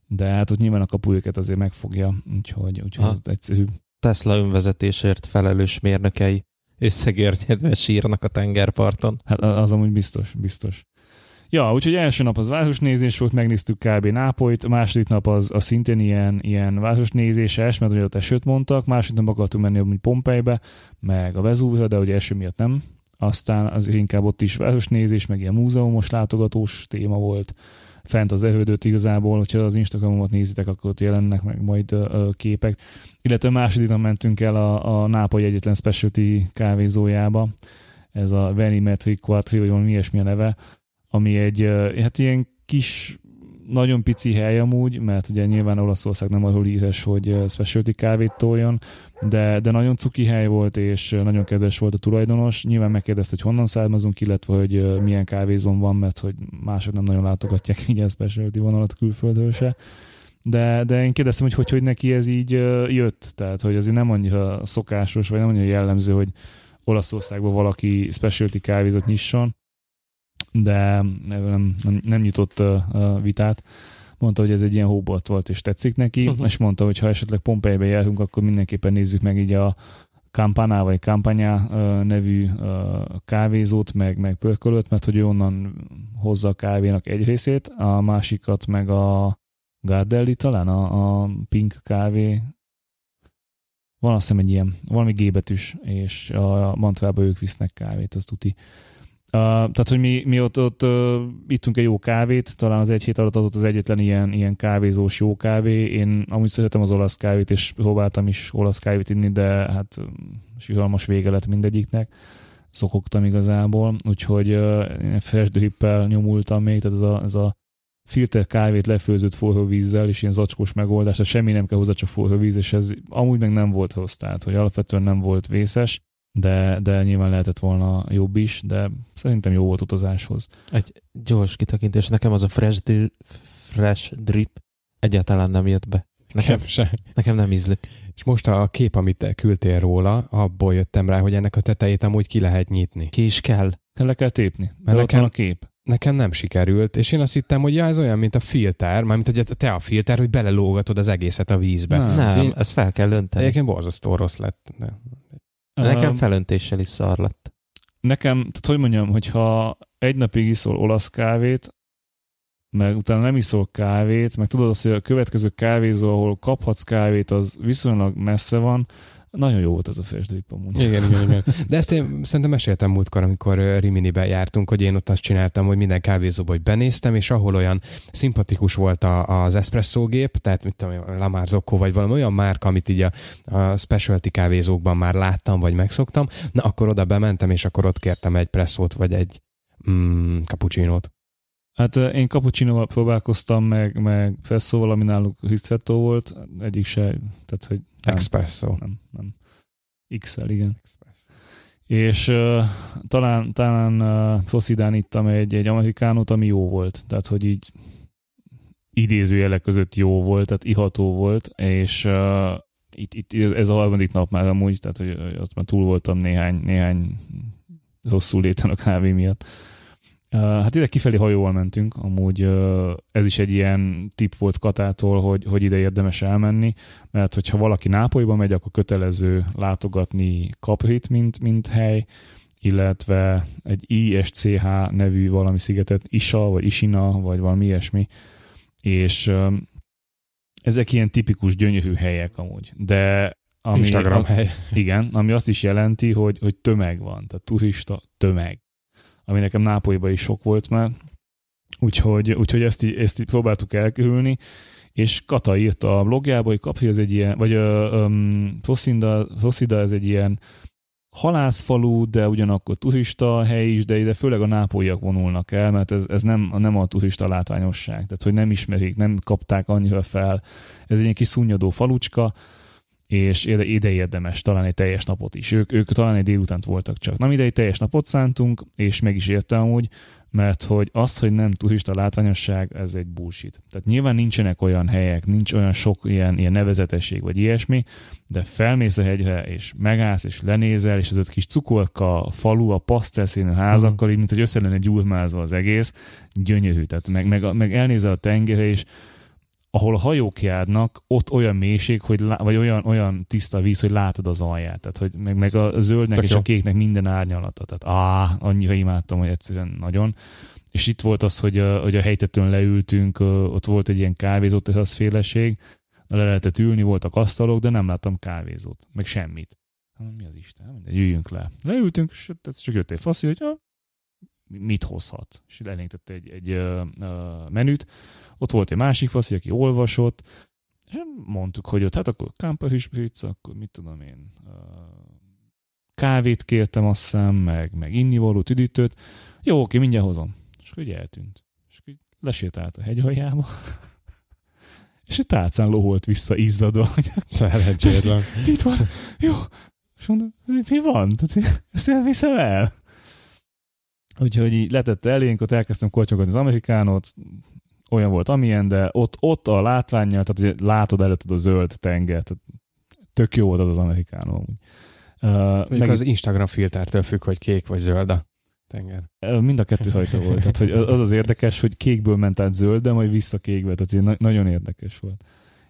de hát ott nyilván a kapu őket azért megfogja, úgyhogy, úgyhogy egyszerű. Tesla önvezetésért felelős mérnökei összegérnyedve sírnak a tengerparton. Hát az amúgy biztos, biztos. Ja, úgyhogy első nap az városnézés volt, megnéztük kb. Nápolyt, második nap az, a szintén ilyen, ilyen városnézéses, mert ugye ott esőt mondtak, második nap akartunk menni mint Pompejbe, meg a Vezúvra, de ugye eső miatt nem. Aztán az inkább ott is városnézés, meg ilyen múzeumos látogatós téma volt fent az erődöt igazából, hogyha az Instagramomat nézitek, akkor ott jelennek meg majd uh, képek. Illetve második nap mentünk el a, a Nápoly egyetlen specialty kávézójába, ez a Venimetri Quattro, vagy valami ilyesmi a neve, ami egy hát ilyen kis, nagyon pici hely amúgy, mert ugye nyilván Olaszország nem arról híres, hogy specialty kávét toljon, de, de nagyon cuki hely volt, és nagyon kedves volt a tulajdonos. Nyilván megkérdezte, hogy honnan származunk, illetve hogy milyen kávézon van, mert hogy mások nem nagyon látogatják így a specialty vonalat külföldről se. De, de én kérdeztem, hogy, hogy hogy neki ez így jött, tehát hogy azért nem annyira szokásos, vagy nem annyira jellemző, hogy Olaszországban valaki specialty kávézot nyisson, de nem, nem, nem nyitott vitát. Mondta, hogy ez egy ilyen hóbolt volt, és tetszik neki, uh-huh. és mondta, hogy ha esetleg Pompejbe járunk, akkor mindenképpen nézzük meg így a Campana vagy Campanya nevű kávézót, meg, meg pörkölőt, mert hogy ő onnan hozza a kávénak egy részét, a másikat meg a Gardelli talán, a, a Pink kávé, van azt hiszem egy ilyen, valami gébetűs, és a Mantrába ők visznek kávét, az tuti. Uh, tehát, hogy mi, mi ott, ott uh, ittunk egy jó kávét, talán az egy hét alatt adott az egyetlen ilyen, ilyen kávézós jó kávé. Én amúgy szeretem az olasz kávét, és próbáltam is olasz kávét inni, de hát sűralmas vége lett mindegyiknek. Szokogtam igazából, úgyhogy uh, fresh drippel nyomultam még, tehát ez a, ez a filter kávét lefőzött forró vízzel, és ilyen zacskós megoldás, tehát semmi nem kell hozzá, csak forró víz, és ez amúgy meg nem volt rossz, tehát hogy alapvetően nem volt vészes de, de nyilván lehetett volna jobb is, de szerintem jó volt utazáshoz. Egy gyors kitakintés, nekem az a fresh, drip, fresh drip egyáltalán nem jött be. Nekem, se. nekem nem ízlik. És most a kép, amit te küldtél róla, abból jöttem rá, hogy ennek a tetejét amúgy ki lehet nyitni. Ki is kell. Le kell tépni. Mert nekem, van a kép. Nekem nem sikerült, és én azt hittem, hogy ja, ez olyan, mint a filter, mármint, hogy te a filter, hogy belelógatod az egészet a vízbe. Nem, nem én, ezt fel kell önteni. Egyébként borzasztó rossz lett. De Nekem felöntéssel is szar lett. Nekem, tehát hogy mondjam, hogyha egy napig iszol olasz kávét, meg utána nem iszol kávét, meg tudod azt, hogy a következő kávézó, ahol kaphatsz kávét, az viszonylag messze van, nagyon jó volt ez a fresh drip amúgy. Igen, igen, igen. De ezt én szerintem meséltem múltkor, amikor Riminibe jártunk, hogy én ott azt csináltam, hogy minden kávézóba hogy benéztem, és ahol olyan szimpatikus volt a, az espresso gép, tehát mit tudom, Lamar Zocco, vagy valami olyan márka, amit így a, a specialty kávézókban már láttam, vagy megszoktam, na akkor oda bementem, és akkor ott kértem egy presszót, vagy egy mm, cappuccinót. Hát én cappuccinoval próbálkoztam, meg, meg presszóval, ami náluk ristretto volt, egyik se, tehát hogy nem, Expresso. Nem, nem. XL, igen. Expresso. És uh, talán, talán uh, Foszidán ittam egy, egy amerikánot, ami jó volt. Tehát, hogy így idézőjelek között jó volt, tehát iható volt, és uh, itt, itt, ez a harmadik nap már amúgy, tehát hogy ott már túl voltam néhány, néhány rosszul léten a kávé miatt. Hát ide kifelé hajóval mentünk, amúgy ez is egy ilyen tip volt Katától, hogy, hogy ide érdemes elmenni, mert hogyha valaki Nápolyba megy, akkor kötelező látogatni Caprit, mint, mint hely, illetve egy ISCH nevű valami szigetet, Isa, vagy Isina, vagy valami ilyesmi, és ezek ilyen tipikus gyönyörű helyek amúgy, de ami, Instagram hely. Igen, ami azt is jelenti, hogy, hogy tömeg van, tehát turista tömeg, ami nekem Nápolyban is sok volt már, úgyhogy, úgyhogy ezt, így, ezt így próbáltuk elkerülni, és Kata írta a blogjába, hogy Capri az egy ilyen, vagy um, Rossida, ez egy ilyen halászfalú, de ugyanakkor turista hely is, de ide főleg a nápolyiak vonulnak el, mert ez, ez nem, nem a turista látványosság, tehát hogy nem ismerik, nem kapták annyira fel. Ez egy ilyen kis szunnyadó falucska, és ide, érdemes talán egy teljes napot is. Ők, ők talán egy délutánt voltak csak. Na, ide egy teljes napot szántunk, és meg is értem úgy, mert hogy az, hogy nem turista látványosság, ez egy bullshit. Tehát nyilván nincsenek olyan helyek, nincs olyan sok ilyen, ilyen nevezetesség vagy ilyesmi, de felmész a hegyre, és megállsz, és lenézel, és az öt kis cukorka, a falu, a pasztelszínű házakkal, így, mint hogy össze lenne gyurmázva az egész, gyönyörű. Tehát meg, meg, meg elnézel a tengerre, és ahol a hajók járnak, ott olyan mélység, hogy lá, vagy olyan, olyan tiszta víz, hogy látod az alját. Tehát, hogy meg, meg a zöldnek Tök és jó. a kéknek minden árnyalata. Tehát á, annyira imádtam, hogy egyszerűen nagyon. És itt volt az, hogy a, hogy a helytetőn leültünk, ott volt egy ilyen kávézott az féleség, le lehetett ülni, voltak asztalok, de nem láttam kávézót, meg semmit. Mi az Isten? Mindegy, üljünk le. Leültünk, és csak jött egy faszi, hogy ja, mit hozhat. És elénk egy, egy uh, menüt, ott volt egy másik faszi, aki olvasott, és mondtuk, hogy ott hát akkor Campari Spritz, akkor mit tudom én, kávét kértem azt hiszem, meg, meg innivalót, üdítőt. Jó, oké, mindjárt hozom. És akkor eltűnt. És akkor lesétált a hegyaljába. és a tálcán loholt vissza izzadva. Szerencsétlen. Itt van. Jó. És mondom, mi van? Tehát ezt elviszem el. Úgyhogy így letette elénk, ott elkezdtem kortyolgatni az amerikánot, olyan volt, amilyen, de ott, ott a látványjal, tehát hogy látod előtted a zöld tenger, tehát tök jó volt az az amerikánó. Uh, meg az Instagram filtertől függ, hogy kék vagy zöld a tenger. Mind a kettő hajta volt. Tehát, hogy az az érdekes, hogy kékből ment át zöldbe, majd vissza kékbe. Tehát na- nagyon érdekes volt.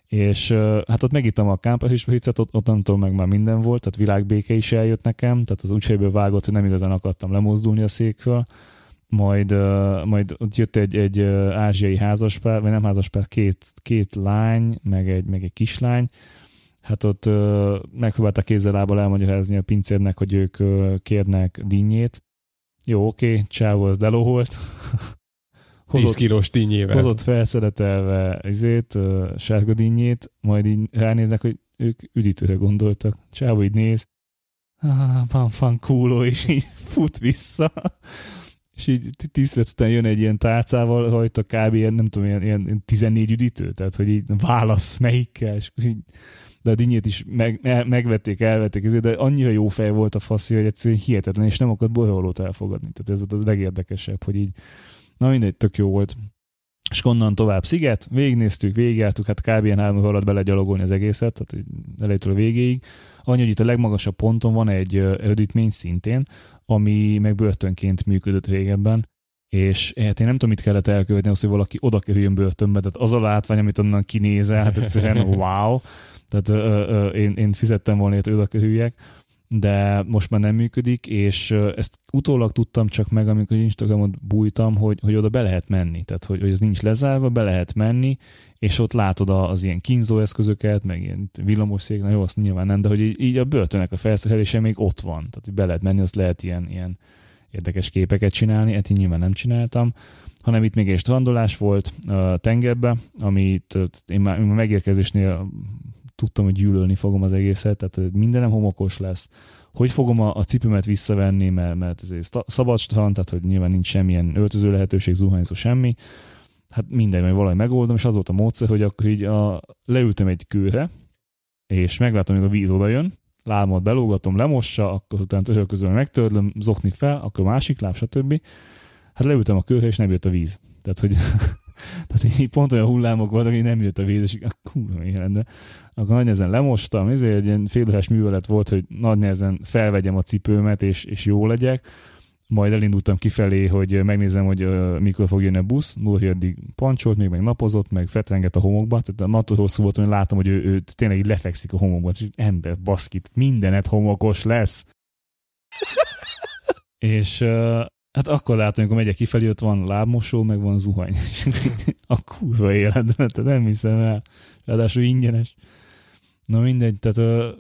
És uh, hát ott megittem a Campus is ott, ott onnantól meg már minden volt, tehát világbéke is eljött nekem, tehát az úgyfejből vágott, hogy nem igazán akartam lemozdulni a székről majd, uh, majd ott jött egy, egy uh, ázsiai házaspár, vagy nem házaspár, két, két lány, meg egy, meg egy kislány, hát ott uh, megpróbáltak kézzel lábbal elmagyarázni a pincérnek, hogy ők uh, kérnek dinnyét. Jó, oké, okay, csáó az deloholt. 10 kilós dinnyével. Hozott felszeretelve izét, uh, sárga dinnyét, majd így ránéznek, hogy ők üdítőre gondoltak. Csáó így néz, ah, van, van, kúló, és így fut vissza és így 10 perc után jön egy ilyen tálcával, rajta kb. Ilyen, nem tudom, ilyen, ilyen 14 üdítő, tehát hogy így válasz melyikkel, és így, de a dinnyét is meg, megvették, elvették, ezért, de annyira jó fej volt a faszi, hogy egyszerűen hihetetlen, és nem akart borholót elfogadni. Tehát ez volt a legérdekesebb, hogy így, na mindegy, tök jó volt. És onnan tovább sziget, végignéztük, végigjártuk, hát kb. ilyen három alatt belegyalogolni az egészet, tehát elejétől a végéig. Annyi, hogy itt a legmagasabb ponton van egy ödítmény szintén, ami meg börtönként működött régebben, és hát én nem tudom, mit kellett elkövetni, az, hogy valaki oda kerüljön börtönbe, tehát az a látvány, amit onnan kinézel, hát egyszerűen wow, tehát ö, ö, én, én fizettem volna, hogy oda kerüljek, de most már nem működik, és ezt utólag tudtam csak meg, amikor Instagramot bújtam, hogy, hogy oda be lehet menni, tehát hogy, hogy ez nincs lezárva, be lehet menni, és ott látod az ilyen kínzó eszközöket, meg ilyen villamosszék, na jó, azt nyilván nem, de hogy így, így a börtönnek a felszerelése még ott van, tehát be lehet menni, azt lehet ilyen, ilyen érdekes képeket csinálni, ezt nyilván nem csináltam, hanem itt még egy strandolás volt a tengerbe, amit én már, én már megérkezésnél tudtam, hogy gyűlölni fogom az egészet, tehát mindenem homokos lesz. Hogy fogom a, a cipőmet visszavenni, mert, mert ez egy szabad strand, tehát hogy nyilván nincs semmilyen öltöző lehetőség, zuhanyzó, semmi. Hát minden, mert valahogy megoldom, és az volt a módszer, hogy akkor így a, leültem egy kőre, és meglátom, hogy a víz oda jön, lábamat belógatom, lemossa, akkor utána többek közül megtörlöm, zokni fel, akkor másik láb, stb. Hát leültem a kőre, és nem jött a víz. Tehát, hogy tehát így pont olyan hullámok voltak, hogy nem jött a víz, és így, kurva életben. Akkor nagy nehezen lemostam, ezért egy ilyen félőhes művelet volt, hogy nagy nehezen felvegyem a cipőmet, és, és jó legyek. Majd elindultam kifelé, hogy megnézem, hogy mikor fog jönni a busz. Lóri addig pancsolt, még meg napozott, meg fetrengett a homokba. Tehát attól hosszú volt, hogy látom, hogy ő, ő tényleg így lefekszik a homokba. És ember, baszkit, mindenet homokos lesz. és hát akkor látom, amikor megyek kifelé, ott van lábmosó, meg van zuhany. a kurva életben, tehát nem hiszem el. Ráadásul ingyenes. Na mindegy, tehát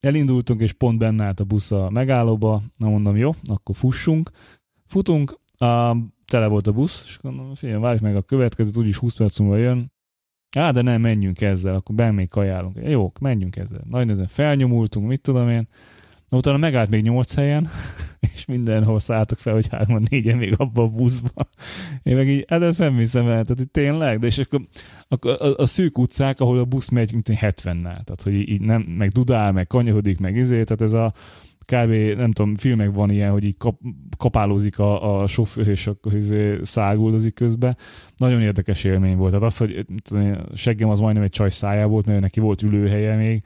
elindultunk, és pont benne állt a busz a megállóba, na mondom, jó, akkor fussunk. Futunk, a, tele volt a busz, és mondom, figyelj, várj meg a következőt, úgyis 20 perc múlva jön. Á, de nem, menjünk ezzel, akkor még kajálunk. Jó, menjünk ezzel. Nagy ezen felnyomultunk, mit tudom én. Na, utána megállt még nyolc helyen, és mindenhol szálltak fel, hogy hárman, négyen még abban a buszban. Én meg így, hát ezt nem hiszem el, tehát hogy tényleg, de és akkor, akkor a, a, szűk utcák, ahol a busz megy, mint 70-nel, tehát hogy így nem, meg dudál, meg kanyarodik, meg izé, tehát ez a kb. nem tudom, filmek van ilyen, hogy így kap, kapálózik a, a sofőr, és akkor izé száguldozik közben. Nagyon érdekes élmény volt. Tehát az, hogy seggem az majdnem egy csaj szájá volt, mert neki volt ülőhelye még,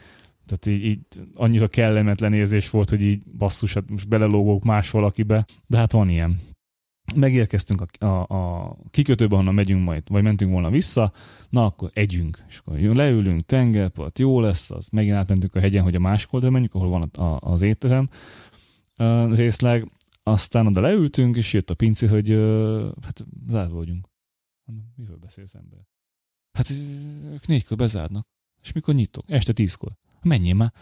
tehát így, így annyira kellemetlen érzés volt, hogy így basszus, hát most belelógok más valakibe, de hát van ilyen. Megérkeztünk a, a, a kikötőbe, honnan megyünk majd, vagy mentünk volna vissza, na akkor együnk, és akkor leülünk, tengerpart, jó lesz, az megint átmentünk a hegyen, hogy a másik oldalra menjünk, ahol van a, a, az étterem a részleg, aztán oda leültünk, és jött a pinci, hogy hát zárva vagyunk. Miről beszélsz ember? Hát ők négykor bezárnak. És mikor nyitok? Este tízkor. Menjél már.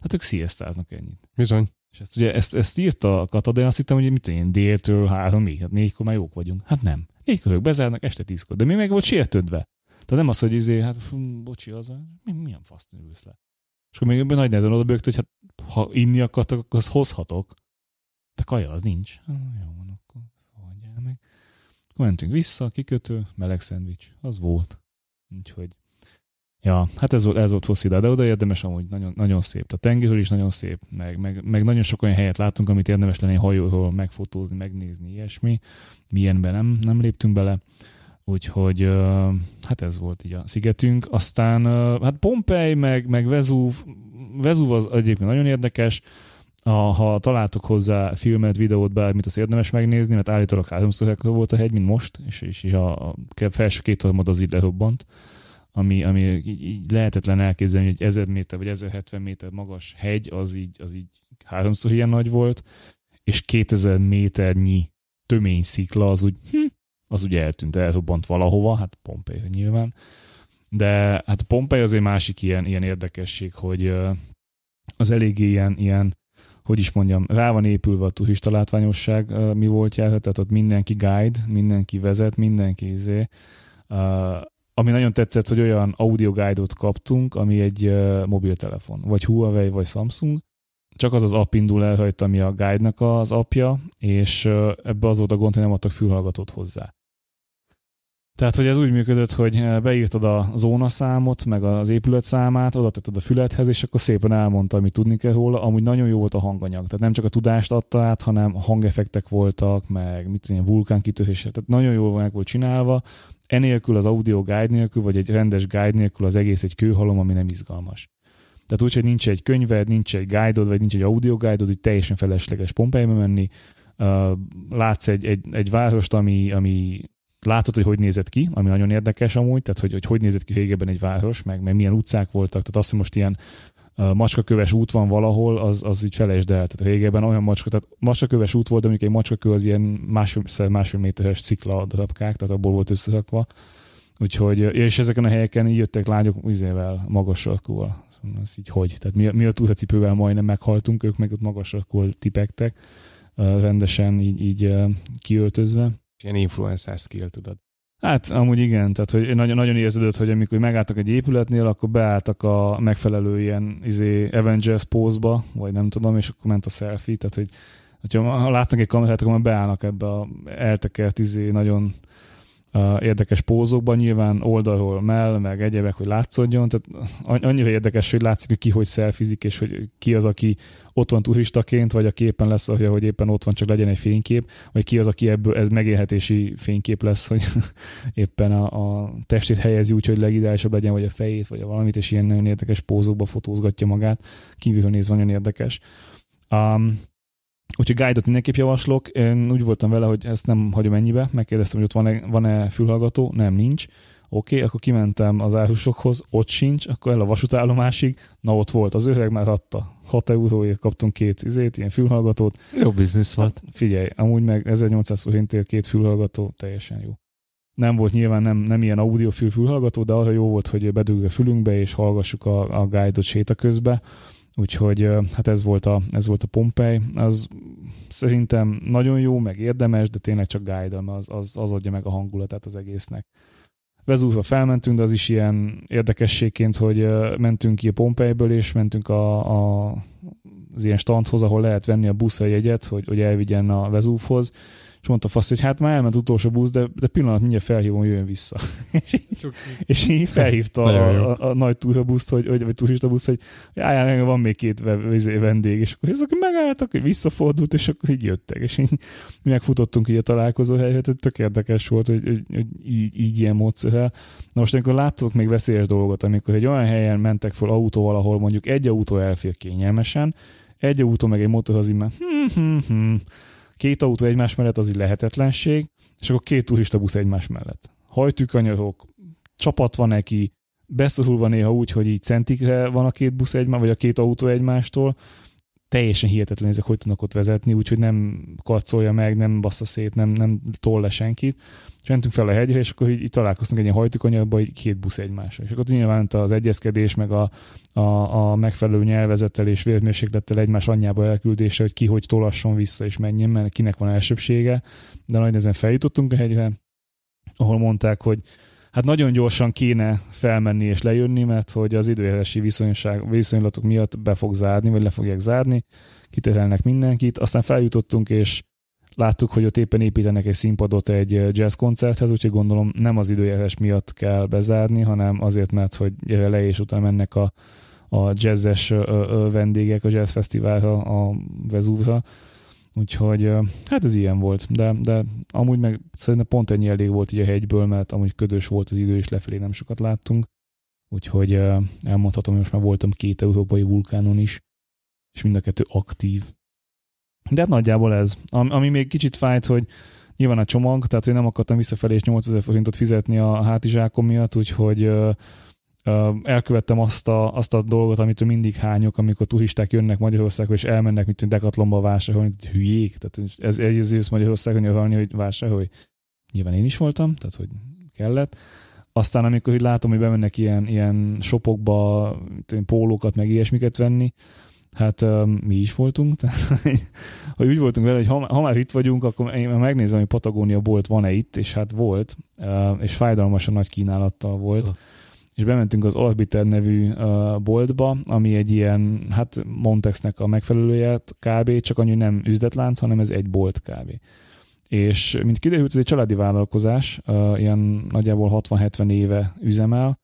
Hát ők sziasztáznak ennyit. Bizony. És ezt, ugye, ezt, ezt írta a Kata, de azt hittem, hogy mit én, déltől háromig, hát négykor már jók vagyunk. Hát nem. Négykor ők bezárnak, este tízkor. De mi meg volt sértődve. Tehát nem az, hogy izé, hát fú, bocsi, az, mi, milyen fasz ülsz le. És akkor még nagy nehezen oda bőgt, hogy hát ha inni akartak, akkor azt hozhatok. De kaja az nincs. Hát, jó van, akkor hagyjál meg. Akkor mentünk vissza, kikötő, meleg szendvics. Az volt. Úgyhogy Ja, hát ez volt, ez volt Fosszida, de oda érdemes amúgy nagyon, nagyon szép. A tengerről is nagyon szép, meg, meg, meg, nagyon sok olyan helyet látunk, amit érdemes lenne hajóról megfotózni, megnézni, ilyesmi. Milyenben nem, nem léptünk bele. Úgyhogy hát ez volt így a szigetünk. Aztán hát Pompei, meg, meg Vezúv, Vezúv az egyébként nagyon érdekes. A, ha találtok hozzá filmet, videót, bármit, az érdemes megnézni, mert állítólag háromszor volt a hegy, mint most, és, és a, a felső két harmad az így lerobbant ami, ami így, így lehetetlen elképzelni, hogy 1000 méter vagy 1070 méter magas hegy, az így, az így háromszor ilyen nagy volt, és 2000 méternyi tömény szikla, az úgy, hm, az úgy eltűnt, elrobbant valahova, hát Pompei nyilván. De hát Pompei azért másik ilyen, ilyen érdekesség, hogy az eléggé ilyen, ilyen hogy is mondjam, rá van épülve a turista látványosság mi volt jár, tehát ott mindenki guide, mindenki vezet, mindenki izé, ami nagyon tetszett, hogy olyan audio guide-ot kaptunk, ami egy uh, mobiltelefon, vagy Huawei, vagy Samsung. Csak az az app indul el rajta, ami a guide-nak az apja, és uh, ebbe az volt a gond, hogy nem adtak fülhallgatót hozzá. Tehát, hogy ez úgy működött, hogy beírtad a zónaszámot, meg az épület számát, oda tetted a fülethez, és akkor szépen elmondta, amit tudni kell róla. Amúgy nagyon jó volt a hanganyag. Tehát nem csak a tudást adta át, hanem hangeffektek voltak, meg mit tudom, vulkánkitörések. Tehát nagyon jól meg volt csinálva enélkül, az audio guide nélkül, vagy egy rendes guide nélkül az egész egy kőhalom, ami nem izgalmas. Tehát úgy, hogy nincs egy könyved, nincs egy guide vagy nincs egy audio guide hogy teljesen felesleges Pompeibe menni. Látsz egy, egy, egy várost, ami, ami látod, hogy hogy nézett ki, ami nagyon érdekes amúgy, tehát hogy hogy, hogy nézett ki végében egy város, meg, meg milyen utcák voltak, tehát azt, hogy most ilyen macskaköves út van valahol, az, az így felejtsd el. Tehát végében olyan macska, tehát macskaköves út volt, de mondjuk egy macskakő az ilyen másfél, másfél méteres cikla darabkák, tehát abból volt összerakva. Úgyhogy, és ezeken a helyeken így jöttek lányok izével, magas sarkúval. Az így hogy? Tehát mi, mi a túlhacipővel majdnem meghaltunk, ők meg ott magas sarkúval tipektek, rendesen így, így kiöltözve. Ilyen influencer skill, tudod. Hát amúgy igen, tehát hogy nagyon, nagyon érződött, hogy amikor megálltak egy épületnél, akkor beálltak a megfelelő ilyen izé, Avengers pózba, vagy nem tudom, és akkor ment a selfie, tehát hogy hogyha látnak egy kamerát, akkor már beállnak ebbe a eltekert izé, nagyon érdekes pózokban, nyilván oldalról mell, meg egyebek, hogy látszódjon, tehát annyira érdekes, hogy látszik, hogy ki hogy szelfizik, és hogy ki az, aki ott van turistaként, vagy aki éppen lesz, hogy éppen ott van, csak legyen egy fénykép, vagy ki az, aki ebből ez megélhetési fénykép lesz, hogy éppen a, a testét helyezi úgy, hogy legideálisabb legyen, vagy a fejét, vagy a valamit, és ilyen nagyon érdekes pózokba fotózgatja magát. Kívülről nézve nagyon érdekes. Um, Úgyhogy guide-ot mindenképp javaslok. Én úgy voltam vele, hogy ezt nem hagyom ennyibe. Megkérdeztem, hogy ott van-e, van-e fülhallgató. Nem, nincs. Oké, okay, akkor kimentem az árusokhoz, ott sincs, akkor el a vasútállomásig, na ott volt, az öreg már adta. 6 euróért kaptunk két izét, ilyen fülhallgatót. Jó biznisz volt. Hát, figyelj, amúgy meg 1800 forintért két fülhallgató, teljesen jó. Nem volt nyilván nem, nem ilyen audiofül fülhallgató, de arra jó volt, hogy bedugjuk a fülünkbe, és hallgassuk a, a guide-ot séta közbe. Úgyhogy hát ez volt a, ez volt a Pompei. Az szerintem nagyon jó, meg érdemes, de tényleg csak guide az, az, az adja meg a hangulatát az egésznek. Vezúva felmentünk, de az is ilyen érdekességként, hogy mentünk ki a Pompeiből, és mentünk a, a, az ilyen standhoz, ahol lehet venni a buszra jegyet, hogy, hogy elvigyen a Vezúvhoz, és mondta fasz, hogy hát már elment utolsó busz, de, de pillanat mindjárt felhívom, jöjjön vissza. és, így, és így felhívta a, a, a, nagy turabuszt, hogy, vagy, vagy turista busz, hogy állj, van még két vendég, és akkor ezek megálltak, hogy visszafordult, és akkor így jöttek, és így mi megfutottunk így a találkozó helyet, hogy tök érdekes volt, hogy, hogy, hogy így, így, ilyen módszerrel. Na most, amikor láttatok még veszélyes dolgot, amikor egy olyan helyen mentek fel autóval, ahol mondjuk egy autó elfér kényelmesen, egy autó meg egy motor az immár, hm, hm, hm, két autó egymás mellett az egy lehetetlenség, és akkor két turista busz egymás mellett. Hajtűkanyarok, csapat van neki, beszorulva néha úgy, hogy így centikre van a két busz egymás, vagy a két autó egymástól, teljesen hihetetlen ezek, hogy tudnak ott vezetni, úgyhogy nem karcolja meg, nem bassza szét, nem, nem tol le senkit. És mentünk fel a hegyre, és akkor így, így találkoztunk egy ilyen hajtókanyagba, hogy két busz egymásra. És akkor nyilván az egyezkedés, meg a, a, a megfelelő nyelvezettel és vérmérséklettel egymás anyjába elküldése, hogy ki hogy tolasson vissza és menjen, mert kinek van elsőbsége. De nagy ezen feljutottunk a hegyre, ahol mondták, hogy hát nagyon gyorsan kéne felmenni és lejönni, mert hogy az időjárási viszonylatok miatt be fog zárni, vagy le fogják zárni, kiterelnek mindenkit. Aztán feljutottunk, és láttuk, hogy ott éppen építenek egy színpadot egy jazz koncerthez, úgyhogy gondolom nem az időjárás miatt kell bezárni, hanem azért, mert hogy le és utána mennek a, a jazzes vendégek a jazz fesztiválra, a Vezúvra, Úgyhogy hát ez ilyen volt, de, de amúgy meg szerintem pont ennyi elég volt így a hegyből, mert amúgy ködös volt az idő, és lefelé nem sokat láttunk. Úgyhogy elmondhatom, hogy most már voltam két európai vulkánon is, és mind a kettő aktív. De hát nagyjából ez. Ami még kicsit fájt, hogy nyilván a csomag, tehát hogy nem akartam visszafelé és 8000 forintot fizetni a hátizsákom miatt, úgyhogy elkövettem azt a, azt a dolgot, amit mindig hányok, amikor turisták jönnek Magyarországra, és elmennek, mint Decathlonba vásárolni, hülyék. Tehát ez egy Magyarországon nyaralni, hogy vásárolj. Nyilván én is voltam, tehát hogy kellett. Aztán amikor így látom, hogy bemennek ilyen, ilyen shopokba pólókat, meg ilyesmiket venni, hát um, mi is voltunk, tehát hogy úgy voltunk vele, hogy ha, ha már itt vagyunk, akkor én megnézem, hogy Patagónia bolt van-e itt, és hát volt, uh, és fájdalmasan nagy kínálattal volt. Uh és bementünk az Orbiter nevű uh, boltba, ami egy ilyen, hát Montexnek a megfelelője kb. csak annyi nem üzletlánc, hanem ez egy bolt kb. És mint kiderült, ez egy családi vállalkozás, uh, ilyen nagyjából 60-70 éve üzemel,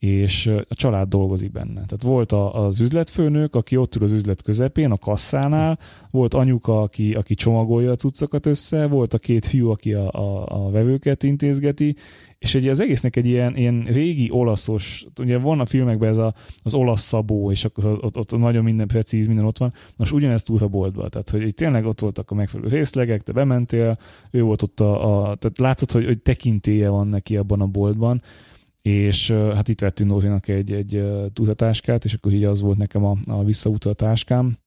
és a család dolgozik benne. Tehát volt a, az üzletfőnök, aki ott ül az üzlet közepén, a kasszánál, volt anyuka, aki, aki csomagolja a cuccokat össze, volt a két fiú, aki a, a, a vevőket intézgeti, és ugye az egésznek egy ilyen, ilyen régi olaszos, ugye van a filmekben ez a, az olasz szabó, és akkor ott, ott nagyon minden precíz, minden ott van. Most ugyanezt túl a boltba, tehát hogy tényleg ott voltak a megfelelő részlegek, te bementél, ő volt ott a, a tehát látszott, hogy, hogy tekintélye van neki abban a boltban, és hát itt vettünk Nózinak egy, egy tutatáskát, és akkor így az volt nekem a, a visszautatáskám,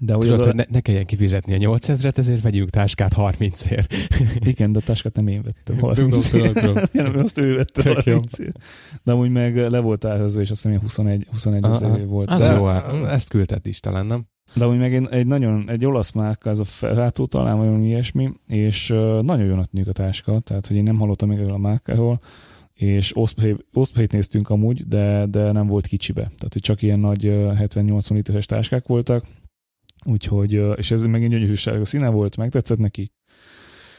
de hogy Tudod, az a... hogy ne, ne kelljen kifizetni a 8000-et, ezért vegyünk táskát 30-ért. Igen, de a táskát nem én vettem 30 tudom, tudom, tudom. azt ő vette 30 De amúgy meg le volt árazva, és azt hiszem 21, 21 ezer volt. Az de, jó, hát ezt küldted is talán, nem? De amúgy meg egy, egy nagyon, egy olasz márka, ez a Ferrato talán, vagy ilyesmi, és uh, nagyon jónak tűnik a táska, tehát hogy én nem hallottam még erről a márkáról, és Osprey-t néztünk amúgy, de, de nem volt kicsibe. Tehát, hogy csak ilyen nagy 70-80 literes táskák voltak, Úgyhogy, és ez megint gyönyörű sárga színe volt, megtetszett neki.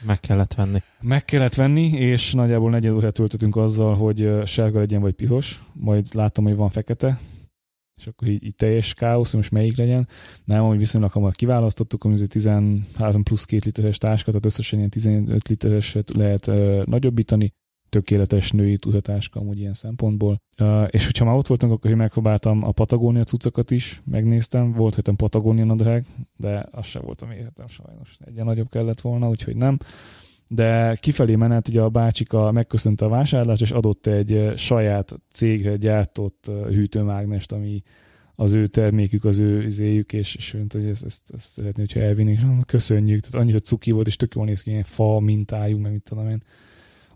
Meg kellett venni. Meg kellett venni, és nagyjából negyed órát töltöttünk azzal, hogy sárga legyen vagy piros, majd láttam, hogy van fekete, és akkor így, így teljes káosz, most melyik legyen. Nem, hogy viszonylag hamar kiválasztottuk, ami 13 plusz 2 literes táska, tehát összesen ilyen 15 literes lehet ö, nagyobbítani, tökéletes női tudatáska amúgy ilyen szempontból. És hogyha már ott voltunk, akkor én megpróbáltam a Patagónia cuccokat is, megnéztem, volt hogy Patagónia nadrág, de az sem volt a méretem sajnos. Egyen nagyobb kellett volna, úgyhogy nem. De kifelé menet ugye a bácsika megköszönte a vásárlást, és adott egy saját cégre gyártott hűtőmágnest, ami az ő termékük, az ő izéjük, és, és mondta, hogy ezt, ezt, ezt szeretné, hogyha elvinnék. Köszönjük, tehát annyira cuki volt, és tök jól néz ki, ilyen fa mintájú, meg mit tudom én.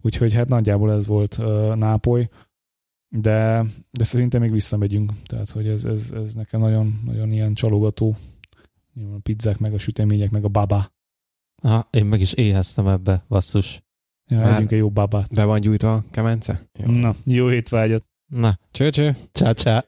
Úgyhogy hát nagyjából ez volt uh, Nápoly, de, de szerintem még visszamegyünk, tehát hogy ez, ez, ez nekem nagyon, nagyon ilyen csalogató. A pizzák, meg a sütemények, meg a baba. Ha, én meg is éheztem ebbe, basszus. Ja, Már egy jó babát. Be van gyújtva a kemence? Jó. Na, jó étvágyat. Na, cső, cső. Csá, csá.